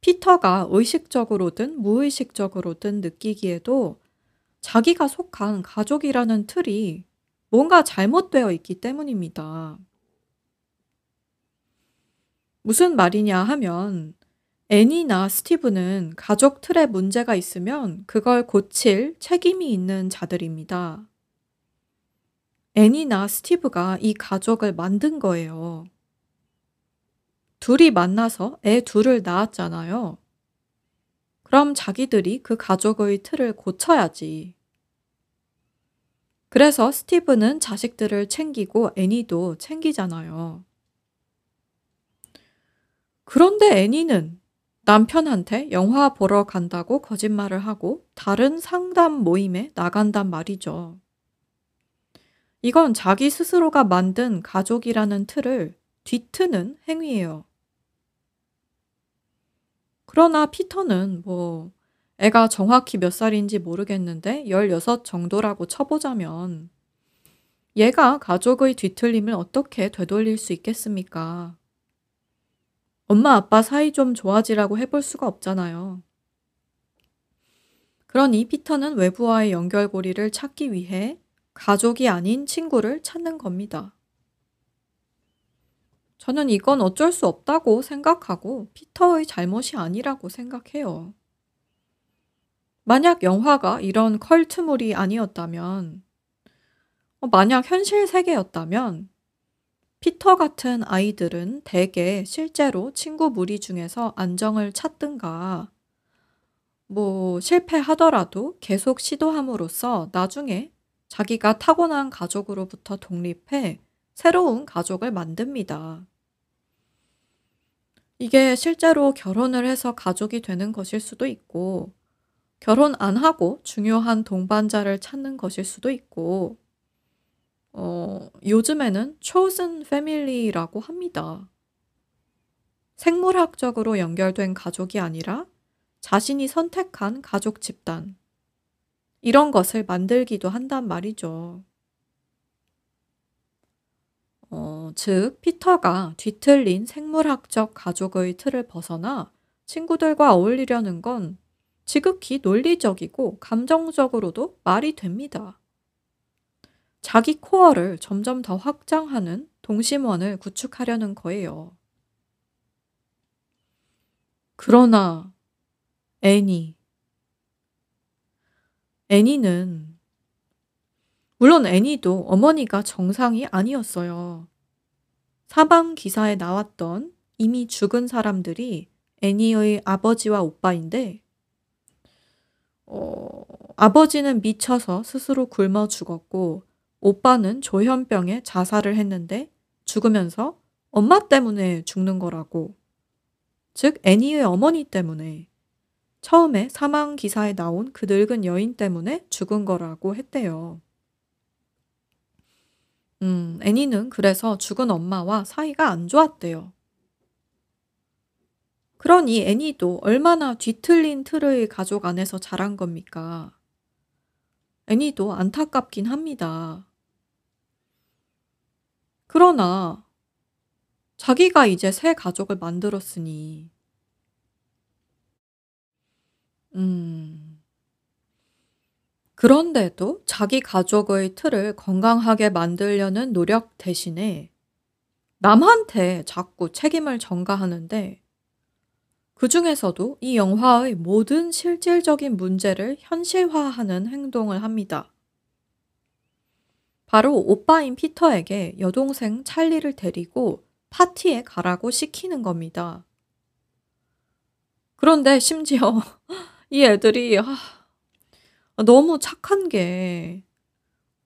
피터가 의식적으로든 무의식적으로든 느끼기에도 자기가 속한 가족이라는 틀이 뭔가 잘못되어 있기 때문입니다. 무슨 말이냐 하면 애니나 스티브는 가족 틀에 문제가 있으면 그걸 고칠 책임이 있는 자들입니다. 애니나 스티브가 이 가족을 만든 거예요. 둘이 만나서 애 둘을 낳았잖아요. 그럼 자기들이 그 가족의 틀을 고쳐야지. 그래서 스티브는 자식들을 챙기고 애니도 챙기잖아요. 그런데 애니는 남편한테 영화 보러 간다고 거짓말을 하고 다른 상담 모임에 나간단 말이죠. 이건 자기 스스로가 만든 가족이라는 틀을 뒤트는 행위예요. 그러나 피터는 뭐 애가 정확히 몇 살인지 모르겠는데 16 정도라고 쳐보자면 얘가 가족의 뒤틀림을 어떻게 되돌릴 수 있겠습니까? 엄마 아빠 사이 좀 좋아지라고 해볼 수가 없잖아요. 그러니 피터는 외부와의 연결고리를 찾기 위해 가족이 아닌 친구를 찾는 겁니다. 저는 이건 어쩔 수 없다고 생각하고 피터의 잘못이 아니라고 생각해요. 만약 영화가 이런 컬트물이 아니었다면, 어, 만약 현실 세계였다면, 피터 같은 아이들은 대개 실제로 친구 무리 중에서 안정을 찾든가, 뭐, 실패하더라도 계속 시도함으로써 나중에 자기가 타고난 가족으로부터 독립해 새로운 가족을 만듭니다. 이게 실제로 결혼을 해서 가족이 되는 것일 수도 있고, 결혼 안 하고 중요한 동반자를 찾는 것일 수도 있고, 어, 요즘에는 chosen family라고 합니다. 생물학적으로 연결된 가족이 아니라 자신이 선택한 가족 집단. 이런 것을 만들기도 한단 말이죠. 어, 즉, 피터가 뒤틀린 생물학적 가족의 틀을 벗어나 친구들과 어울리려는 건 지극히 논리적이고 감정적으로도 말이 됩니다. 자기 코어를 점점 더 확장하는 동심원을 구축하려는 거예요. 그러나 애니 애니는 물론 애니도 어머니가 정상이 아니었어요. 사방 기사에 나왔던 이미 죽은 사람들이 애니의 아버지와 오빠인데, 어, 아버지는 미쳐서 스스로 굶어 죽었고, 오빠는 조현병에 자살을 했는데 죽으면서 엄마 때문에 죽는 거라고. 즉, 애니의 어머니 때문에. 처음에 사망 기사에 나온 그 늙은 여인 때문에 죽은 거라고 했대요. 음, 애니는 그래서 죽은 엄마와 사이가 안 좋았대요. 그러니 애니도 얼마나 뒤틀린 틀의 가족 안에서 자란 겁니까? 애니도 안타깝긴 합니다. 그러나 자기가 이제 새 가족을 만들었으니, 음, 그런데도 자기 가족의 틀을 건강하게 만들려는 노력 대신에 남한테 자꾸 책임을 전가하는데 그 중에서도 이 영화의 모든 실질적인 문제를 현실화하는 행동을 합니다. 바로 오빠인 피터에게 여동생 찰리를 데리고 파티에 가라고 시키는 겁니다. 그런데 심지어 이 애들이 아, 아, 너무 착한 게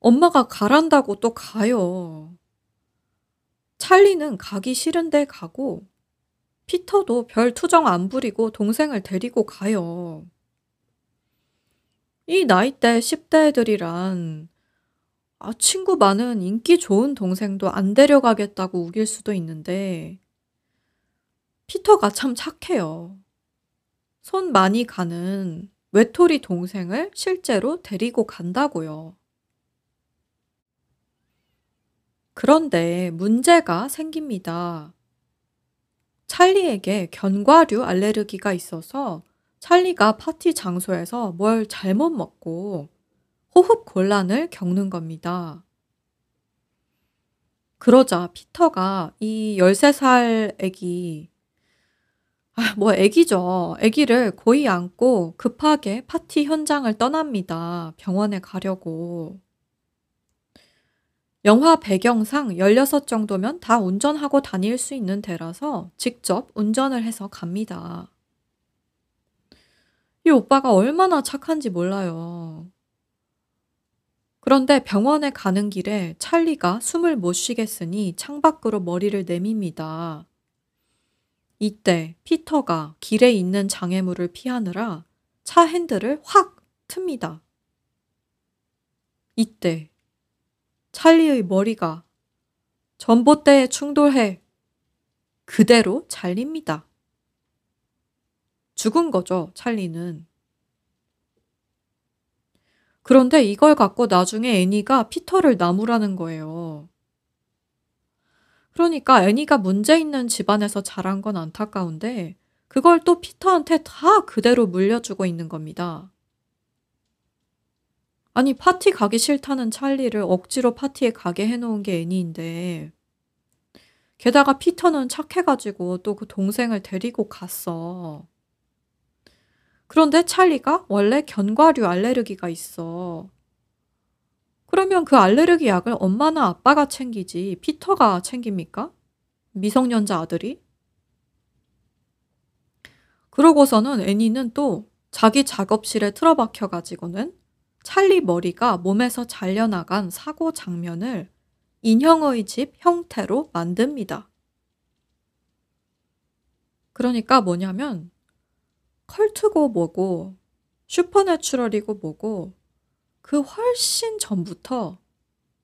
엄마가 가란다고 또 가요. 찰리는 가기 싫은데 가고 피터도 별 투정 안 부리고 동생을 데리고 가요. 이 나이대 10대 애들이란 아, 친구 많은 인기 좋은 동생도 안 데려가겠다고 우길 수도 있는데 피터가 참 착해요. 손 많이 가는 외톨이 동생을 실제로 데리고 간다고요. 그런데 문제가 생깁니다. 찰리에게 견과류 알레르기가 있어서 찰리가 파티 장소에서 뭘 잘못 먹고 호흡 곤란을 겪는 겁니다. 그러자 피터가 이 13살 애기 아, 뭐 애기죠. 애기를 고이 안고 급하게 파티 현장을 떠납니다. 병원에 가려고. 영화 배경상 16 정도면 다 운전하고 다닐 수 있는 데라서 직접 운전을 해서 갑니다. 이 오빠가 얼마나 착한지 몰라요. 그런데 병원에 가는 길에 찰리가 숨을 못 쉬겠으니 창밖으로 머리를 내밉니다. 이때 피터가 길에 있는 장애물을 피하느라 차 핸들을 확 틉니다. 이때 찰리의 머리가 전봇대에 충돌해 그대로 잘립니다. 죽은 거죠, 찰리는. 그런데 이걸 갖고 나중에 애니가 피터를 나무라는 거예요. 그러니까 애니가 문제 있는 집안에서 자란 건 안타까운데 그걸 또 피터한테 다 그대로 물려주고 있는 겁니다. 아니, 파티 가기 싫다는 찰리를 억지로 파티에 가게 해놓은 게 애니인데, 게다가 피터는 착해가지고 또 그 동생을 데리고 갔어. 그런데 찰리가 원래 견과류 알레르기가 있어. 그러면 그 알레르기 약을 엄마나 아빠가 챙기지 피터가 챙깁니까? 미성년자 아들이? 그러고서는 애니는 또 자기 작업실에 틀어박혀 가지고는 찰리 머리가 몸에서 잘려나간 사고 장면을 인형의 집 형태로 만듭니다. 그러니까 뭐냐면 컬트고 뭐고 슈퍼내추럴이고 뭐고 그 훨씬 전부터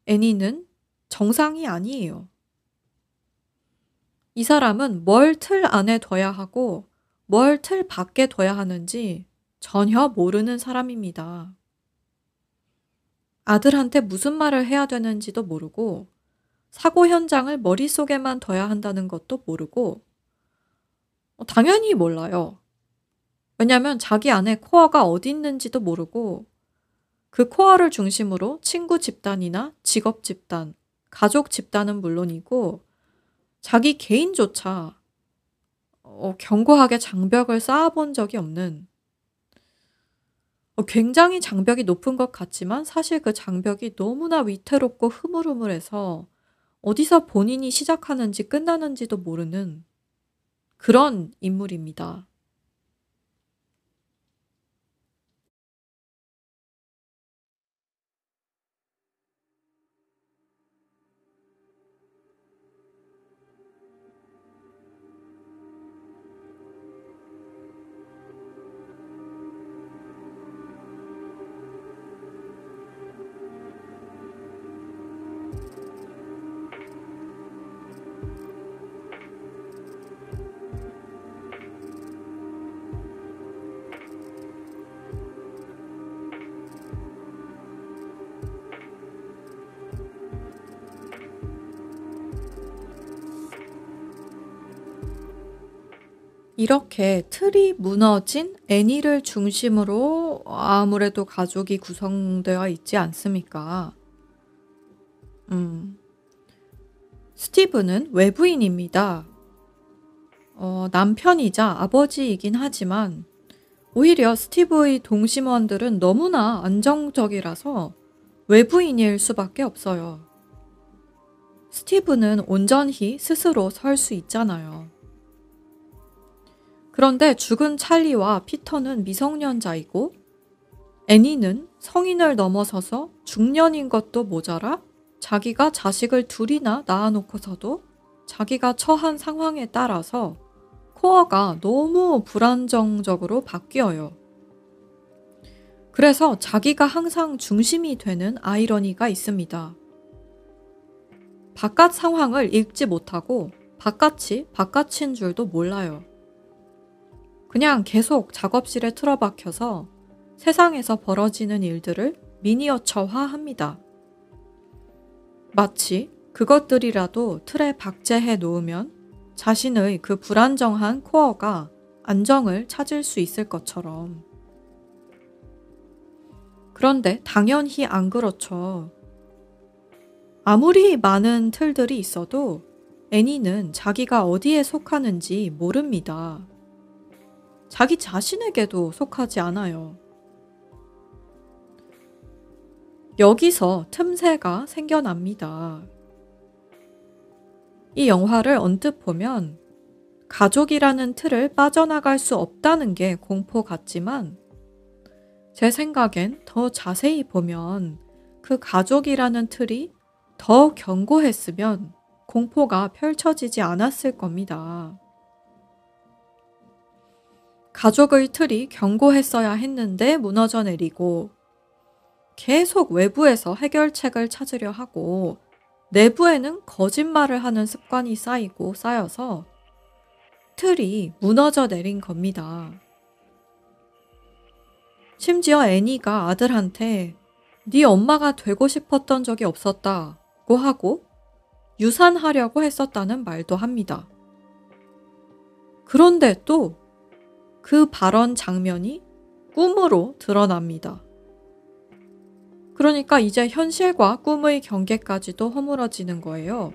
애니는 정상이 아니에요. 이 사람은 뭘 틀 안에 둬야 하고 뭘 틀 밖에 둬야 하는지 전혀 모르는 사람입니다. 아들한테 무슨 말을 해야 되는지도 모르고 사고 현장을 머릿속에만 둬야 한다는 것도 모르고 어, 당연히 몰라요. 왜냐면 자기 안에 코어가 어디 있는지도 모르고 그 코어를 중심으로 친구 집단이나 직업 집단, 가족 집단은 물론이고 자기 개인조차 어, 견고하게 장벽을 쌓아본 적이 없는 어, 굉장히 장벽이 높은 것 같지만 사실 그 장벽이 너무나 위태롭고 흐물흐물해서 어디서 본인이 시작하는지 끝나는지도 모르는 그런 인물입니다. 이렇게 틀이 무너진 애니를 중심으로 아무래도 가족이 구성되어 있지 않습니까? 음. 스티브는 외부인입니다. 어, 남편이자 아버지이긴 하지만 오히려 스티브의 동심원들은 너무나 안정적이라서 외부인일 수밖에 없어요. 스티브는 온전히 스스로 설 수 있잖아요. 그런데 죽은 찰리와 피터는 미성년자이고 애니는 성인을 넘어서서 중년인 것도 모자라 자기가 자식을 둘이나 낳아놓고서도 자기가 처한 상황에 따라서 코어가 너무 불안정적으로 바뀌어요. 그래서 자기가 항상 중심이 되는 아이러니가 있습니다. 바깥 상황을 읽지 못하고 바깥이 바깥인 줄도 몰라요. 그냥 계속 작업실에 틀어박혀서 세상에서 벌어지는 일들을 미니어처화 합니다. 마치 그것들이라도 틀에 박제해 놓으면 자신의 그 불안정한 코어가 안정을 찾을 수 있을 것처럼. 그런데 당연히 안 그렇죠. 아무리 많은 틀들이 있어도 애니는 자기가 어디에 속하는지 모릅니다. 자기 자신에게도 속하지 않아요. 여기서 틈새가 생겨납니다. 이 영화를 언뜻 보면 가족이라는 틀을 빠져나갈 수 없다는 게 공포 같지만 제 생각엔 더 자세히 보면 그 가족이라는 틀이 더 견고했으면 공포가 펼쳐지지 않았을 겁니다. 가족의 틀이 견고했어야 했는데 무너져 내리고 계속 외부에서 해결책을 찾으려 하고 내부에는 거짓말을 하는 습관이 쌓이고 쌓여서 틀이 무너져 내린 겁니다. 심지어 애니가 아들한테 네 엄마가 되고 싶었던 적이 없었다고 하고 유산하려고 했었다는 말도 합니다. 그런데 또 그 발언 장면이 꿈으로 드러납니다. 그러니까 이제 현실과 꿈의 경계까지도 허물어지는 거예요.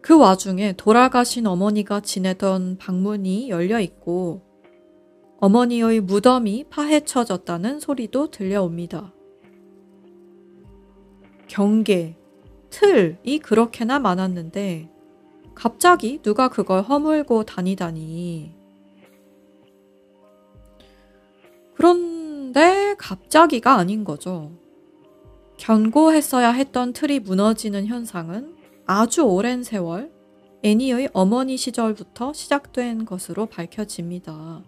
그 와중에 돌아가신 어머니가 지내던 방문이 열려 있고 어머니의 무덤이 파헤쳐졌다는 소리도 들려옵니다. 경계, 틀이 그렇게나 많았는데 갑자기 누가 그걸 허물고 다니다니. 그런데 갑자기가 아닌 거죠. 견고했어야 했던 틀이 무너지는 현상은 아주 오랜 세월 애니의 어머니 시절부터 시작된 것으로 밝혀집니다.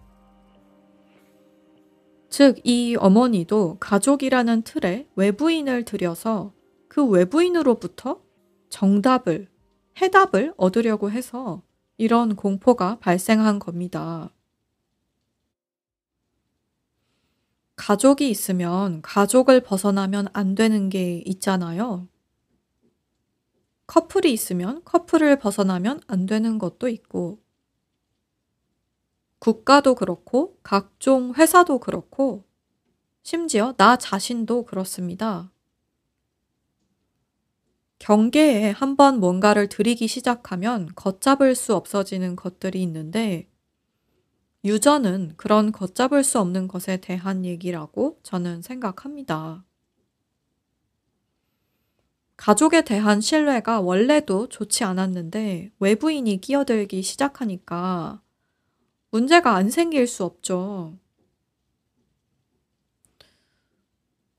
즉, 이 어머니도 가족이라는 틀에 외부인을 들여서 그 외부인으로부터 정답을, 해답을 얻으려고 해서 이런 공포가 발생한 겁니다. 가족이 있으면 가족을 벗어나면 안 되는 게 있잖아요. 커플이 있으면 커플을 벗어나면 안 되는 것도 있고, 국가도 그렇고 각종 회사도 그렇고 심지어 나 자신도 그렇습니다. 경계에 한번 뭔가를 들이기 시작하면 걷잡을 수 없어지는 것들이 있는데 유전은 그런 걷잡을 수 없는 것에 대한 얘기라고 저는 생각합니다. 가족에 대한 신뢰가 원래도 좋지 않았는데 외부인이 끼어들기 시작하니까 문제가 안 생길 수 없죠.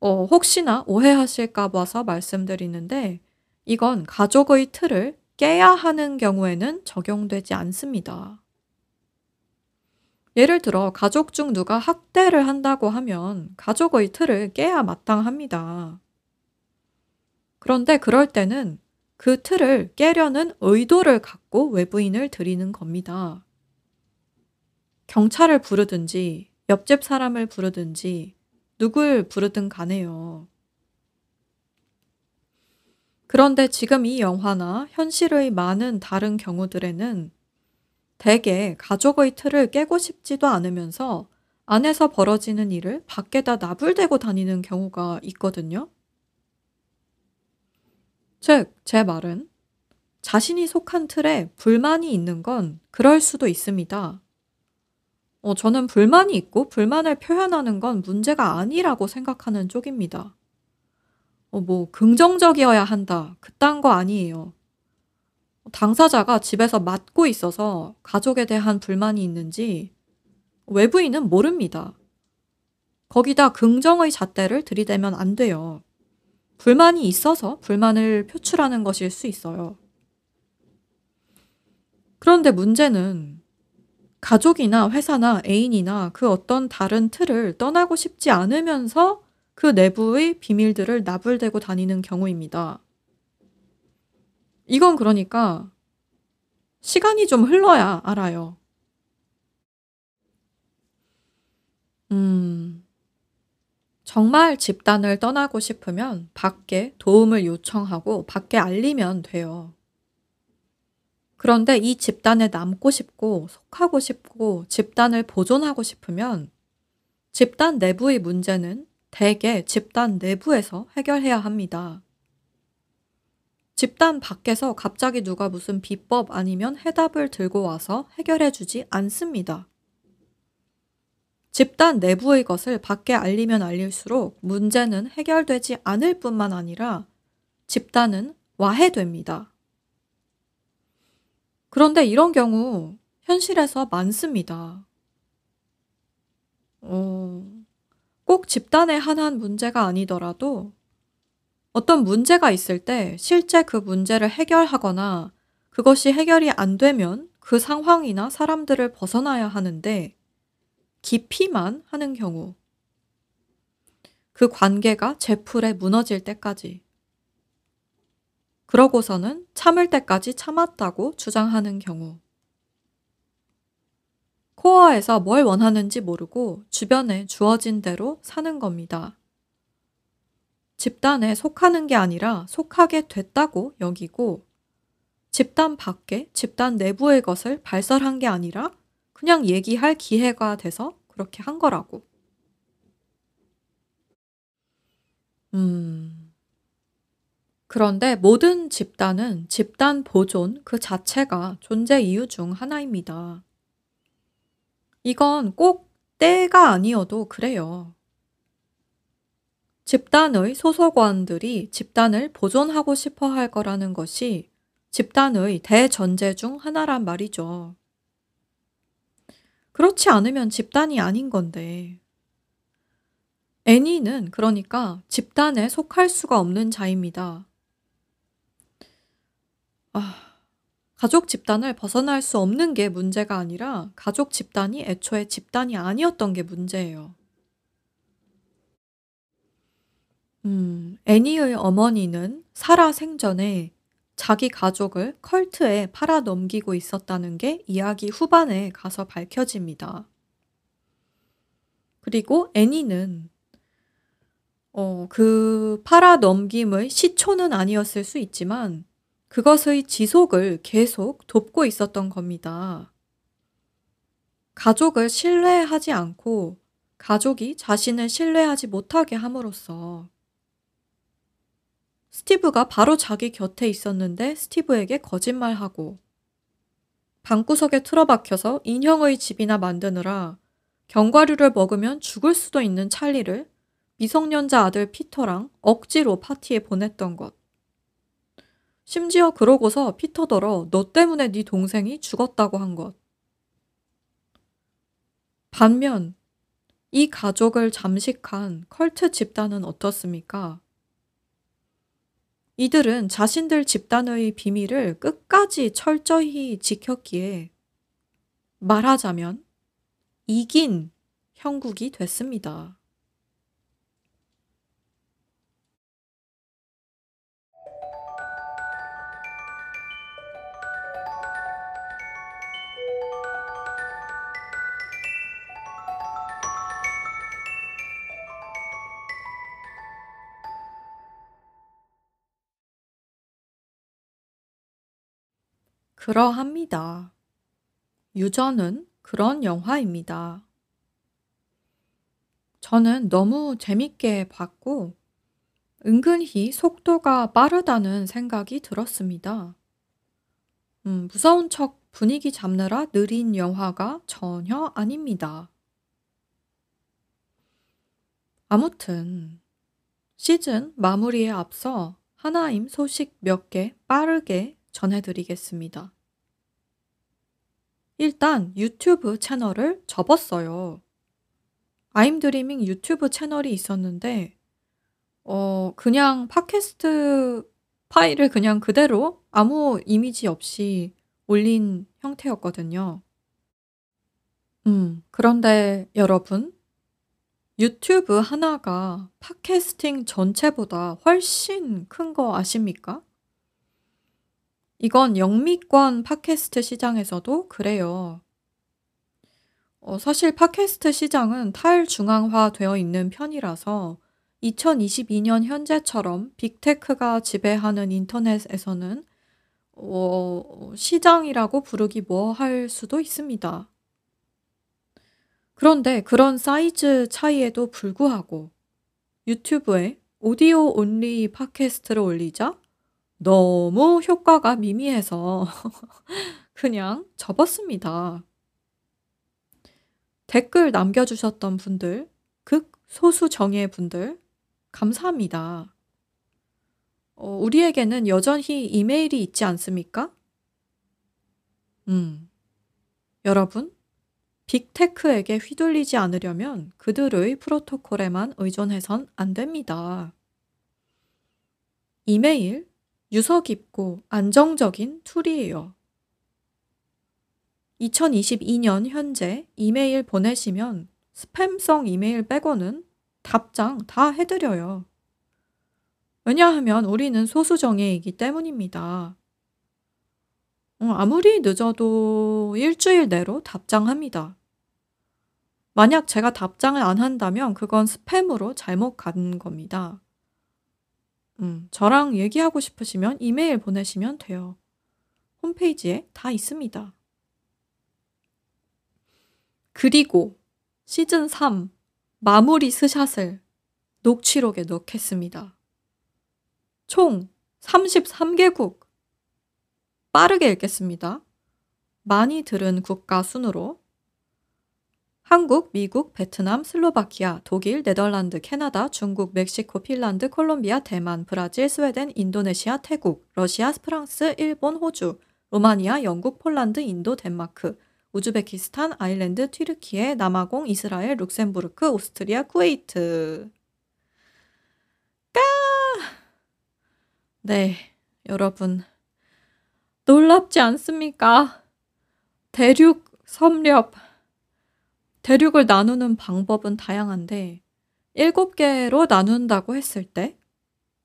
어, 혹시나 오해하실까 봐서 말씀드리는데 이건 가족의 틀을 깨야 하는 경우에는 적용되지 않습니다. 예를 들어 가족 중 누가 학대를 한다고 하면 가족의 틀을 깨야 마땅합니다. 그런데 그럴 때는 그 틀을 깨려는 의도를 갖고 외부인을 들이는 겁니다. 경찰을 부르든지 옆집 사람을 부르든지 누굴 부르든 가네요. 그런데 지금 이 영화나 현실의 많은 다른 경우들에는 대개 가족의 틀을 깨고 싶지도 않으면서 안에서 벌어지는 일을 밖에다 나불대고 다니는 경우가 있거든요. 즉, 제 말은 자신이 속한 틀에 불만이 있는 건 그럴 수도 있습니다. 어, 저는 불만이 있고 불만을 표현하는 건 문제가 아니라고 생각하는 쪽입니다. 어, 뭐, 긍정적이어야 한다. 그딴 거 아니에요. 당사자가 집에서 맞고 있어서 가족에 대한 불만이 있는지 외부인은 모릅니다. 거기다 긍정의 잣대를 들이대면 안 돼요. 불만이 있어서 불만을 표출하는 것일 수 있어요. 그런데 문제는 가족이나 회사나 애인이나 그 어떤 다른 틀을 떠나고 싶지 않으면서 그 내부의 비밀들을 나불대고 다니는 경우입니다. 이건 그러니까 시간이 좀 흘러야 알아요. 음, 정말 집단을 떠나고 싶으면 밖에 도움을 요청하고 밖에 알리면 돼요. 그런데 이 집단에 남고 싶고 속하고 싶고 집단을 보존하고 싶으면 집단 내부의 문제는 대개 집단 내부에서 해결해야 합니다. 집단 밖에서 갑자기 누가 무슨 비법 아니면 해답을 들고 와서 해결해 주지 않습니다. 집단 내부의 것을 밖에 알리면 알릴수록 문제는 해결되지 않을 뿐만 아니라 집단은 와해됩니다. 그런데 이런 경우 현실에서 많습니다. 어, 꼭 집단에 한한 문제가 아니더라도 어떤 문제가 있을 때 실제 그 문제를 해결하거나 그것이 해결이 안 되면 그 상황이나 사람들을 벗어나야 하는데 깊이만 하는 경우 그 관계가 제풀에 무너질 때까지. 그러고서는 참을 때까지 참았다고 주장하는 경우 코어에서 뭘 원하는지 모르고 주변에 주어진 대로 사는 겁니다. 집단에 속하는 게 아니라 속하게 됐다고 여기고 집단 밖에 집단 내부의 것을 발설한 게 아니라 그냥 얘기할 기회가 돼서 그렇게 한 거라고. 음. 그런데 모든 집단은 집단 보존 그 자체가 존재 이유 중 하나입니다. 이건 꼭 때가 아니어도 그래요. 집단의 소속원들이 집단을 보존하고 싶어 할 거라는 것이 집단의 대전제 중 하나란 말이죠. 그렇지 않으면 집단이 아닌 건데. 애니는 그러니까 집단에 속할 수가 없는 자입니다. 아, 가족 집단을 벗어날 수 없는 게 문제가 아니라 가족 집단이 애초에 집단이 아니었던 게 문제예요. 음, 애니의 어머니는 살아 생전에 자기 가족을 컬트에 팔아 넘기고 있었다는 게 이야기 후반에 가서 밝혀집니다. 그리고 애니는 어, 그 팔아 넘김의 시초는 아니었을 수 있지만 그것의 지속을 계속 돕고 있었던 겁니다. 가족을 신뢰하지 않고 가족이 자신을 신뢰하지 못하게 함으로써 스티브가 바로 자기 곁에 있었는데 스티브에게 거짓말하고 방구석에 틀어박혀서 인형의 집이나 만드느라 견과류를 먹으면 죽을 수도 있는 찰리를 미성년자 아들 피터랑 억지로 파티에 보냈던 것. 심지어 그러고서 피터더러 너 때문에 네 동생이 죽었다고 한 것. 반면 이 가족을 잠식한 컬트 집단은 어떻습니까? 이들은 자신들 집단의 비밀을 끝까지 철저히 지켰기에 말하자면 이긴 형국이 됐습니다. 그러합니다. 유저는 그런 영화입니다. 저는 너무 재밌게 봤고, 은근히 속도가 빠르다는 생각이 들었습니다. 음, 무서운 척 분위기 잡느라 느린 영화가 전혀 아닙니다. 아무튼, 시즌 마무리에 앞서 하나임 소식 몇 개 빠르게 전해드리겠습니다. 일단 유튜브 채널을 접었어요. 아임드리밍 유튜브 채널이 있었는데 어 그냥 팟캐스트 파일을 그냥 그대로 아무 이미지 없이 올린 형태였거든요. 음 그런데 여러분 유튜브 하나가 팟캐스팅 전체보다 훨씬 큰 거 아십니까? 이건 영미권 팟캐스트 시장에서도 그래요. 어, 사실 팟캐스트 시장은 탈중앙화 되어 있는 편이라서 2022년 현재처럼 빅테크가 지배하는 인터넷에서는 어, 시장이라고 부르기 뭐 할 수도 있습니다. 그런데 그런 사이즈 차이에도 불구하고 유튜브에 오디오 온리 팟캐스트를 올리자 너무 효과가 미미해서 그냥 접었습니다. 댓글 남겨주셨던 분들, 극소수 정예 분들, 감사합니다. 어, 우리에게는 여전히 이메일이 있지 않습니까? 음. 여러분, 빅테크에게 휘둘리지 않으려면 그들의 프로토콜에만 의존해선 안 됩니다. 이메일, 유서 깊고 안정적인 tool이에요. 2022년 현재 이메일 보내시면 스팸성 이메일 빼고는 답장 다 해드려요. 왜냐하면 우리는 소수정예이기 때문입니다. 어, 아무리 늦어도 일주일 내로 답장합니다. 만약 제가 답장을 안 한다면 그건 스팸으로 잘못 간 겁니다. 음, 저랑 얘기하고 싶으시면 이메일 보내시면 돼요. 홈페이지에 다 있습니다. 그리고 시즌 3 마무리 스샷을 녹취록에 넣겠습니다. 총 33개국 빠르게 읽겠습니다. 많이 들은 국가 순으로 한국, 미국, 베트남, 슬로바키아, 독일, 네덜란드, 캐나다, 중국, 멕시코, 핀란드, 콜롬비아, 대만, 브라질, 스웨덴, 인도네시아, 태국, 러시아, 프랑스, 일본, 호주, 로마니아, 영국, 폴란드, 인도, 덴마크, 우즈베키스탄, 아일랜드, 튀르키예, 남아공, 이스라엘, 룩셈부르크, 오스트리아, 쿠웨이트. 까! 네, 여러분. 놀랍지 않습니까? 대륙 섭렵. 대륙을 나누는 방법은 다양한데, 7개로 나눈다고 했을 때,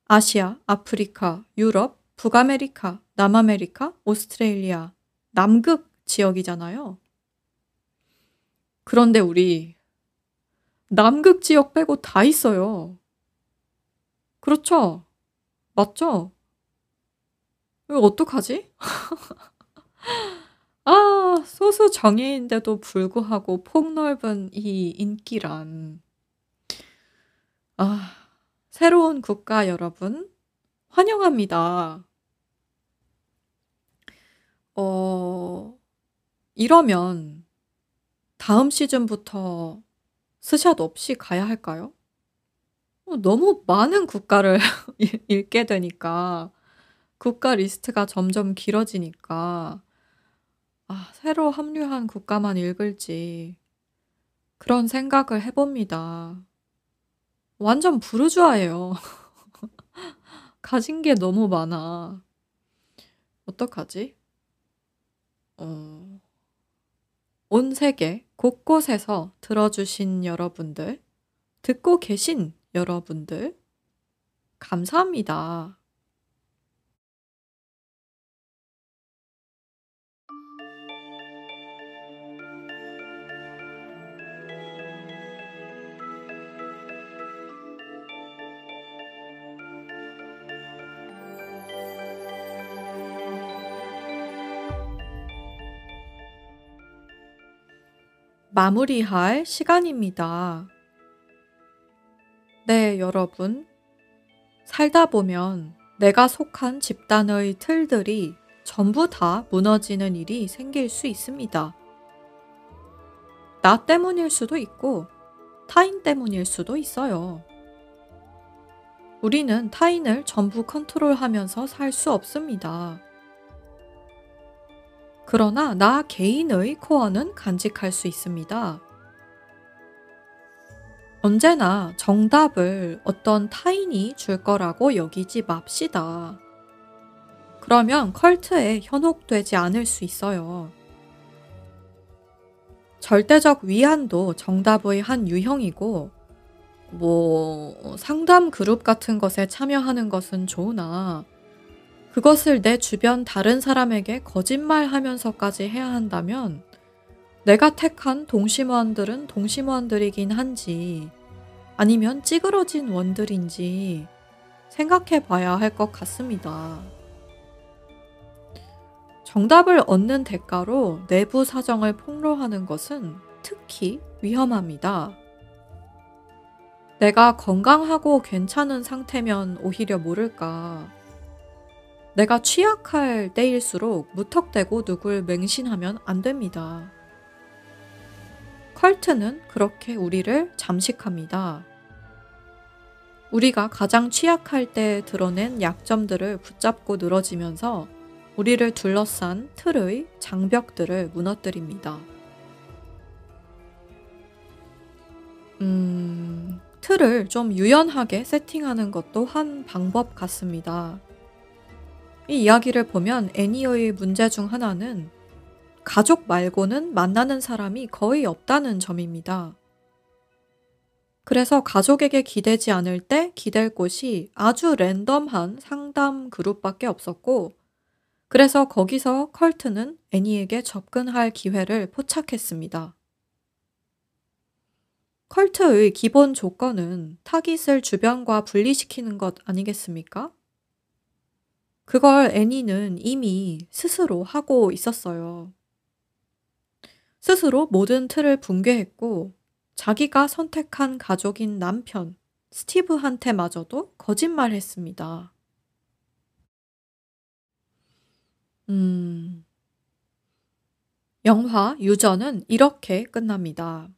아시아, 아프리카, 유럽, 북아메리카, 남아메리카, 오스트레일리아, 남극 지역이잖아요. 그런데 우리 남극 지역 빼고 다 있어요. 그렇죠? 맞죠? 이거 어떡하지? 아, 소수 정예인데도 불구하고 폭넓은 이 인기란. 아, 새로운 국가 여러분, 환영합니다. 어, 이러면 다음 시즌부터 스샷 없이 가야 할까요? 어, 너무 많은 국가를 읽게 되니까 국가 리스트가 점점 길어지니까 아, 새로 합류한 국가만 읽을지 그런 생각을 해 봅니다. 완전 부르주아예요. 가진 게 너무 많아. 어떡하지? 어, 온 세계 곳곳에서 들어주신 여러분들, 듣고 계신 여러분들, 감사합니다. 마무리할 시간입니다. 네, 여러분. 살다 보면 내가 속한 집단의 틀들이 전부 다 무너지는 일이 생길 수 있습니다. 나 때문일 수도 있고 타인 때문일 수도 있어요. 우리는 타인을 전부 컨트롤하면서 살 수 없습니다. 그러나 나 개인의 코어는 간직할 수 있습니다. 언제나 정답을 어떤 타인이 줄 거라고 여기지 맙시다. 그러면 컬트에 현혹되지 않을 수 있어요. 절대적 위안도 정답의 한 유형이고, 뭐, 상담 그룹 같은 것에 참여하는 것은 좋으나, 그것을 내 주변 다른 사람에게 거짓말 하면서까지 해야 한다면 내가 택한 동심원들은 동심원들이긴 한지 아니면 찌그러진 원들인지 생각해 봐야 할 것 같습니다. 정답을 얻는 대가로 내부 사정을 폭로하는 것은 특히 위험합니다. 내가 건강하고 괜찮은 상태면 오히려 모를까. 내가 취약할 때일수록 무턱대고 누굴 맹신하면 안 됩니다. 컬트는 그렇게 우리를 잠식합니다. 우리가 가장 취약할 때 드러낸 약점들을 붙잡고 늘어지면서 우리를 둘러싼 틀의 장벽들을 무너뜨립니다. 음, 틀을 좀 유연하게 세팅하는 것도 한 방법 같습니다. 이 이야기를 보면 애니어의 문제 중 하나는 가족 말고는 만나는 사람이 거의 없다는 점입니다. 그래서 가족에게 기대지 않을 때 기댈 곳이 아주 랜덤한 상담 그룹밖에 없었고, 그래서 거기서 컬트는 애니에게 접근할 기회를 포착했습니다. 컬트의 기본 조건은 타깃을 주변과 분리시키는 것 아니겠습니까? 그걸 애니는 이미 스스로 하고 있었어요. 스스로 모든 틀을 붕괴했고, 자기가 선택한 가족인 남편, 스티브한테마저도 거짓말 했습니다. 음, 영화 유전은 이렇게 끝납니다.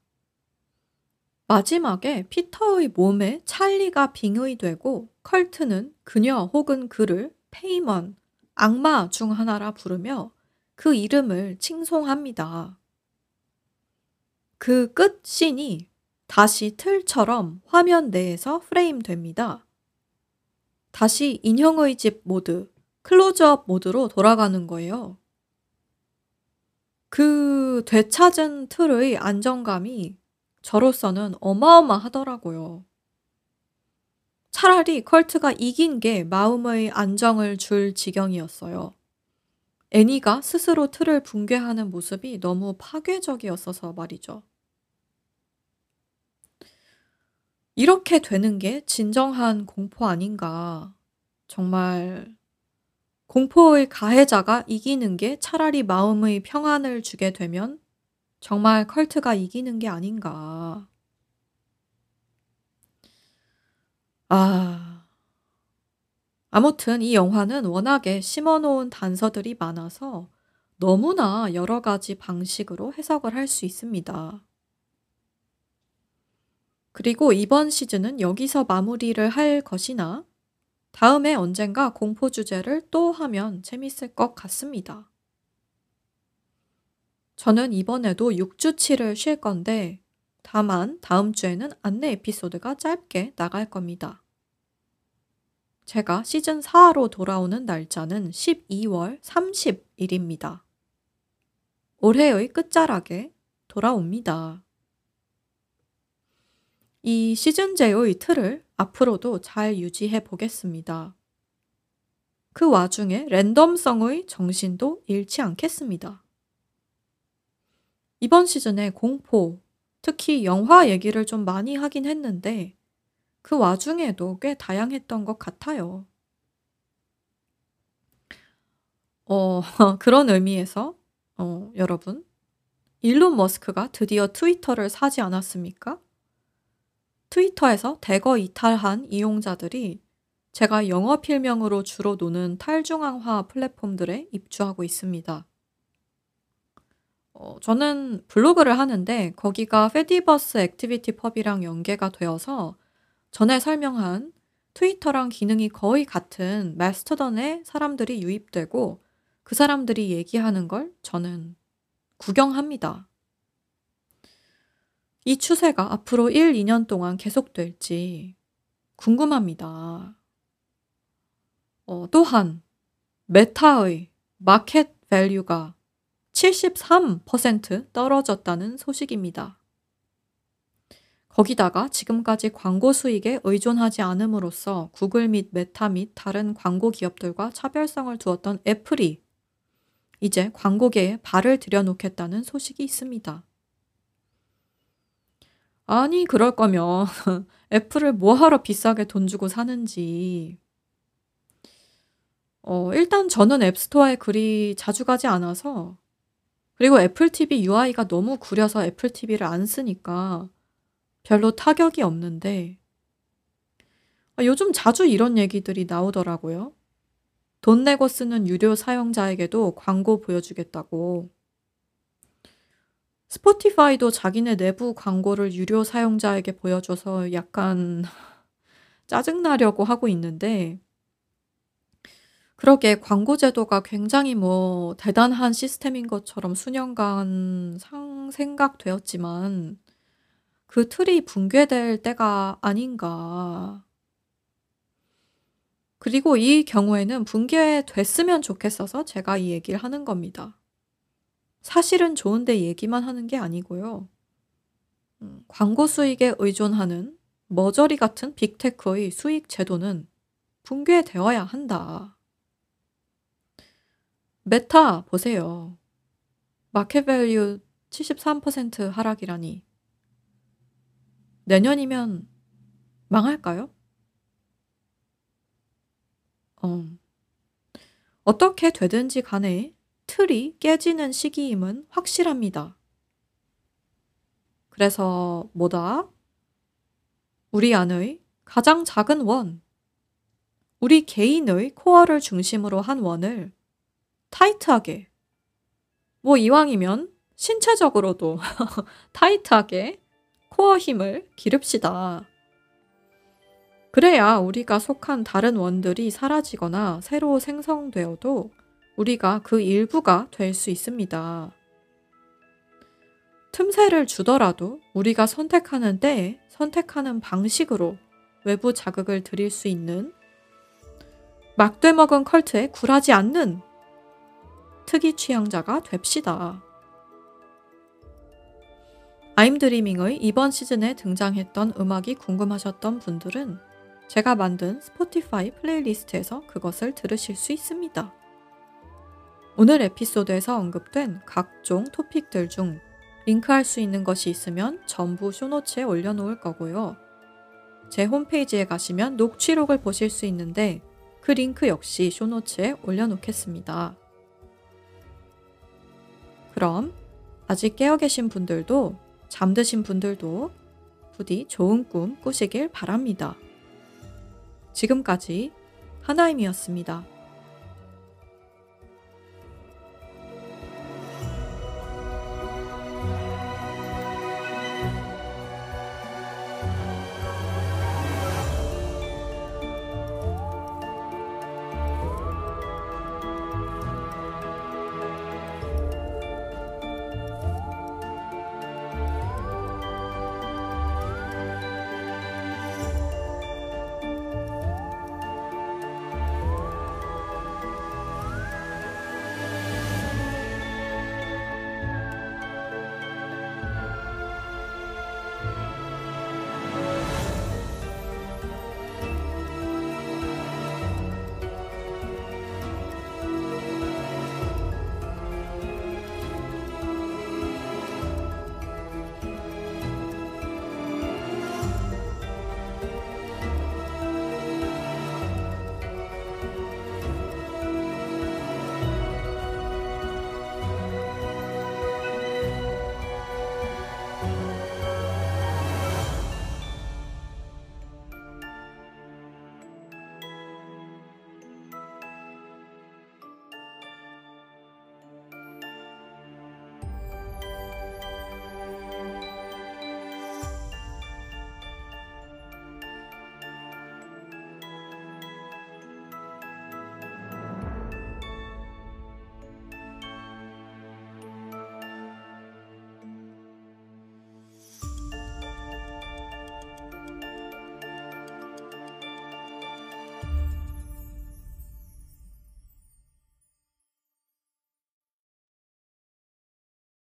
마지막에 피터의 몸에 찰리가 빙의되고 컬트는 그녀 혹은 그를 페이먼, 악마 중 하나라 부르며 그 이름을 칭송합니다. 그 끝 씬이 다시 틀처럼 화면 내에서 프레임 됩니다. 다시 인형의 집 모드, 클로즈업 모드로 돌아가는 거예요. 그 되찾은 틀의 안정감이 저로서는 어마어마하더라고요. 차라리 컬트가 이긴 게 마음의 안정을 줄 지경이었어요. 애니가 스스로 틀을 붕괴하는 모습이 너무 파괴적이었어서 말이죠. 이렇게 되는 게 진정한 공포 아닌가. 정말 공포의 가해자가 이기는 게 차라리 마음의 평안을 주게 되면 정말 컬트가 이기는 게 아닌가. 아. 아무튼 이 영화는 워낙에 심어 놓은 단서들이 많아서 너무나 여러 가지 방식으로 해석을 할 수 있습니다. 그리고 이번 시즌은 여기서 마무리를 할 것이나 다음에 언젠가 공포 주제를 또 하면 재밌을 것 같습니다. 저는 이번에도 6주치를 쉴 건데 다만 다음 주에는 안내 에피소드가 짧게 나갈 겁니다. 제가 시즌 4로 돌아오는 날짜는 12월 30일입니다. 올해의 끝자락에 돌아옵니다. 이 시즌제의 틀을 앞으로도 잘 유지해 보겠습니다. 그 와중에 랜덤성의 정신도 잃지 않겠습니다. 이번 시즌에 공포, 특히 영화 얘기를 좀 많이 하긴 했는데 그 와중에도 꽤 다양했던 것 같아요. 어, 그런 의미에서 어, 여러분 일론 머스크가 드디어 트위터를 사지 않았습니까? 트위터에서 대거 이탈한 이용자들이 제가 영어 필명으로 주로 노는 탈중앙화 플랫폼들에 입주하고 있습니다. 어, 저는 블로그를 하는데 거기가 Fediverse ActivityPub이랑 연계가 되어서 전에 설명한 트위터랑 기능이 거의 같은 Mastodon에 사람들이 유입되고 그 사람들이 얘기하는 걸 저는 구경합니다. 이 추세가 앞으로 1, 2년 동안 계속될지 궁금합니다. 어, 또한 메타의 market value가 73% 떨어졌다는 소식입니다. 거기다가 지금까지 광고 수익에 의존하지 않음으로써 구글 및 메타 및 다른 광고 기업들과 차별성을 두었던 애플이 이제 광고계에 발을 들여놓겠다는 소식이 있습니다. 아니, 그럴 거면 애플을 뭐하러 비싸게 돈 주고 사는지. 어, 일단 저는 앱스토어에 그리 자주 가지 않아서 그리고 애플 TV UI가 너무 구려서 애플 TV를 안 쓰니까 별로 타격이 없는데 아, 요즘 자주 이런 얘기들이 나오더라고요. 돈 내고 쓰는 유료 사용자에게도 광고 보여주겠다고. 스포티파이도 자기네 내부 광고를 유료 사용자에게 보여줘서 약간 짜증나려고 하고 있는데 그러게 광고 제도가 굉장히 뭐 대단한 시스템인 것처럼 수년간 상 생각되었지만 그 틀이 붕괴될 때가 아닌가. 그리고 이 경우에는 붕괴됐으면 좋겠어서 제가 이 얘기를 하는 겁니다. 사실은 좋은데 얘기만 하는 게 아니고요. 음, 광고 수익에 의존하는 머저리 같은 빅테크의 수익 제도는 붕괴되어야 한다. 메타 보세요. market value 73% 하락이라니. 내년이면 망할까요? 어. 어떻게 되든지 간에 틀이 깨지는 시기임은 확실합니다. 그래서 뭐다? 우리 안의 가장 작은 원, 우리 개인의 코어를 중심으로 한 원을 타이트하게, 뭐 이왕이면 신체적으로도 타이트하게 코어 힘을 기릅시다. 그래야 우리가 속한 다른 원들이 사라지거나 새로 생성되어도 우리가 그 일부가 될 수 있습니다. 틈새를 주더라도 우리가 선택하는 때에 선택하는 방식으로 외부 자극을 들일 수 있는 막되먹은 컬트에 굴하지 않는 특이 취향자가 됩시다. I'm Dreaming의 이번 시즌에 등장했던 음악이 궁금하셨던 분들은 제가 만든 스포티파이 플레이리스트에서 그것을 들으실 수 있습니다. 오늘 에피소드에서 언급된 각종 토픽들 중 링크할 수 있는 것이 있으면 전부 쇼노츠에 올려놓을 거고요. 제 홈페이지에 가시면 녹취록을 보실 수 있는데 그 링크 역시 쇼노츠에 올려놓겠습니다. 그럼 아직 깨어 계신 분들도 잠드신 분들도 부디 좋은 꿈 꾸시길 바랍니다. 지금까지 하나임이었습니다.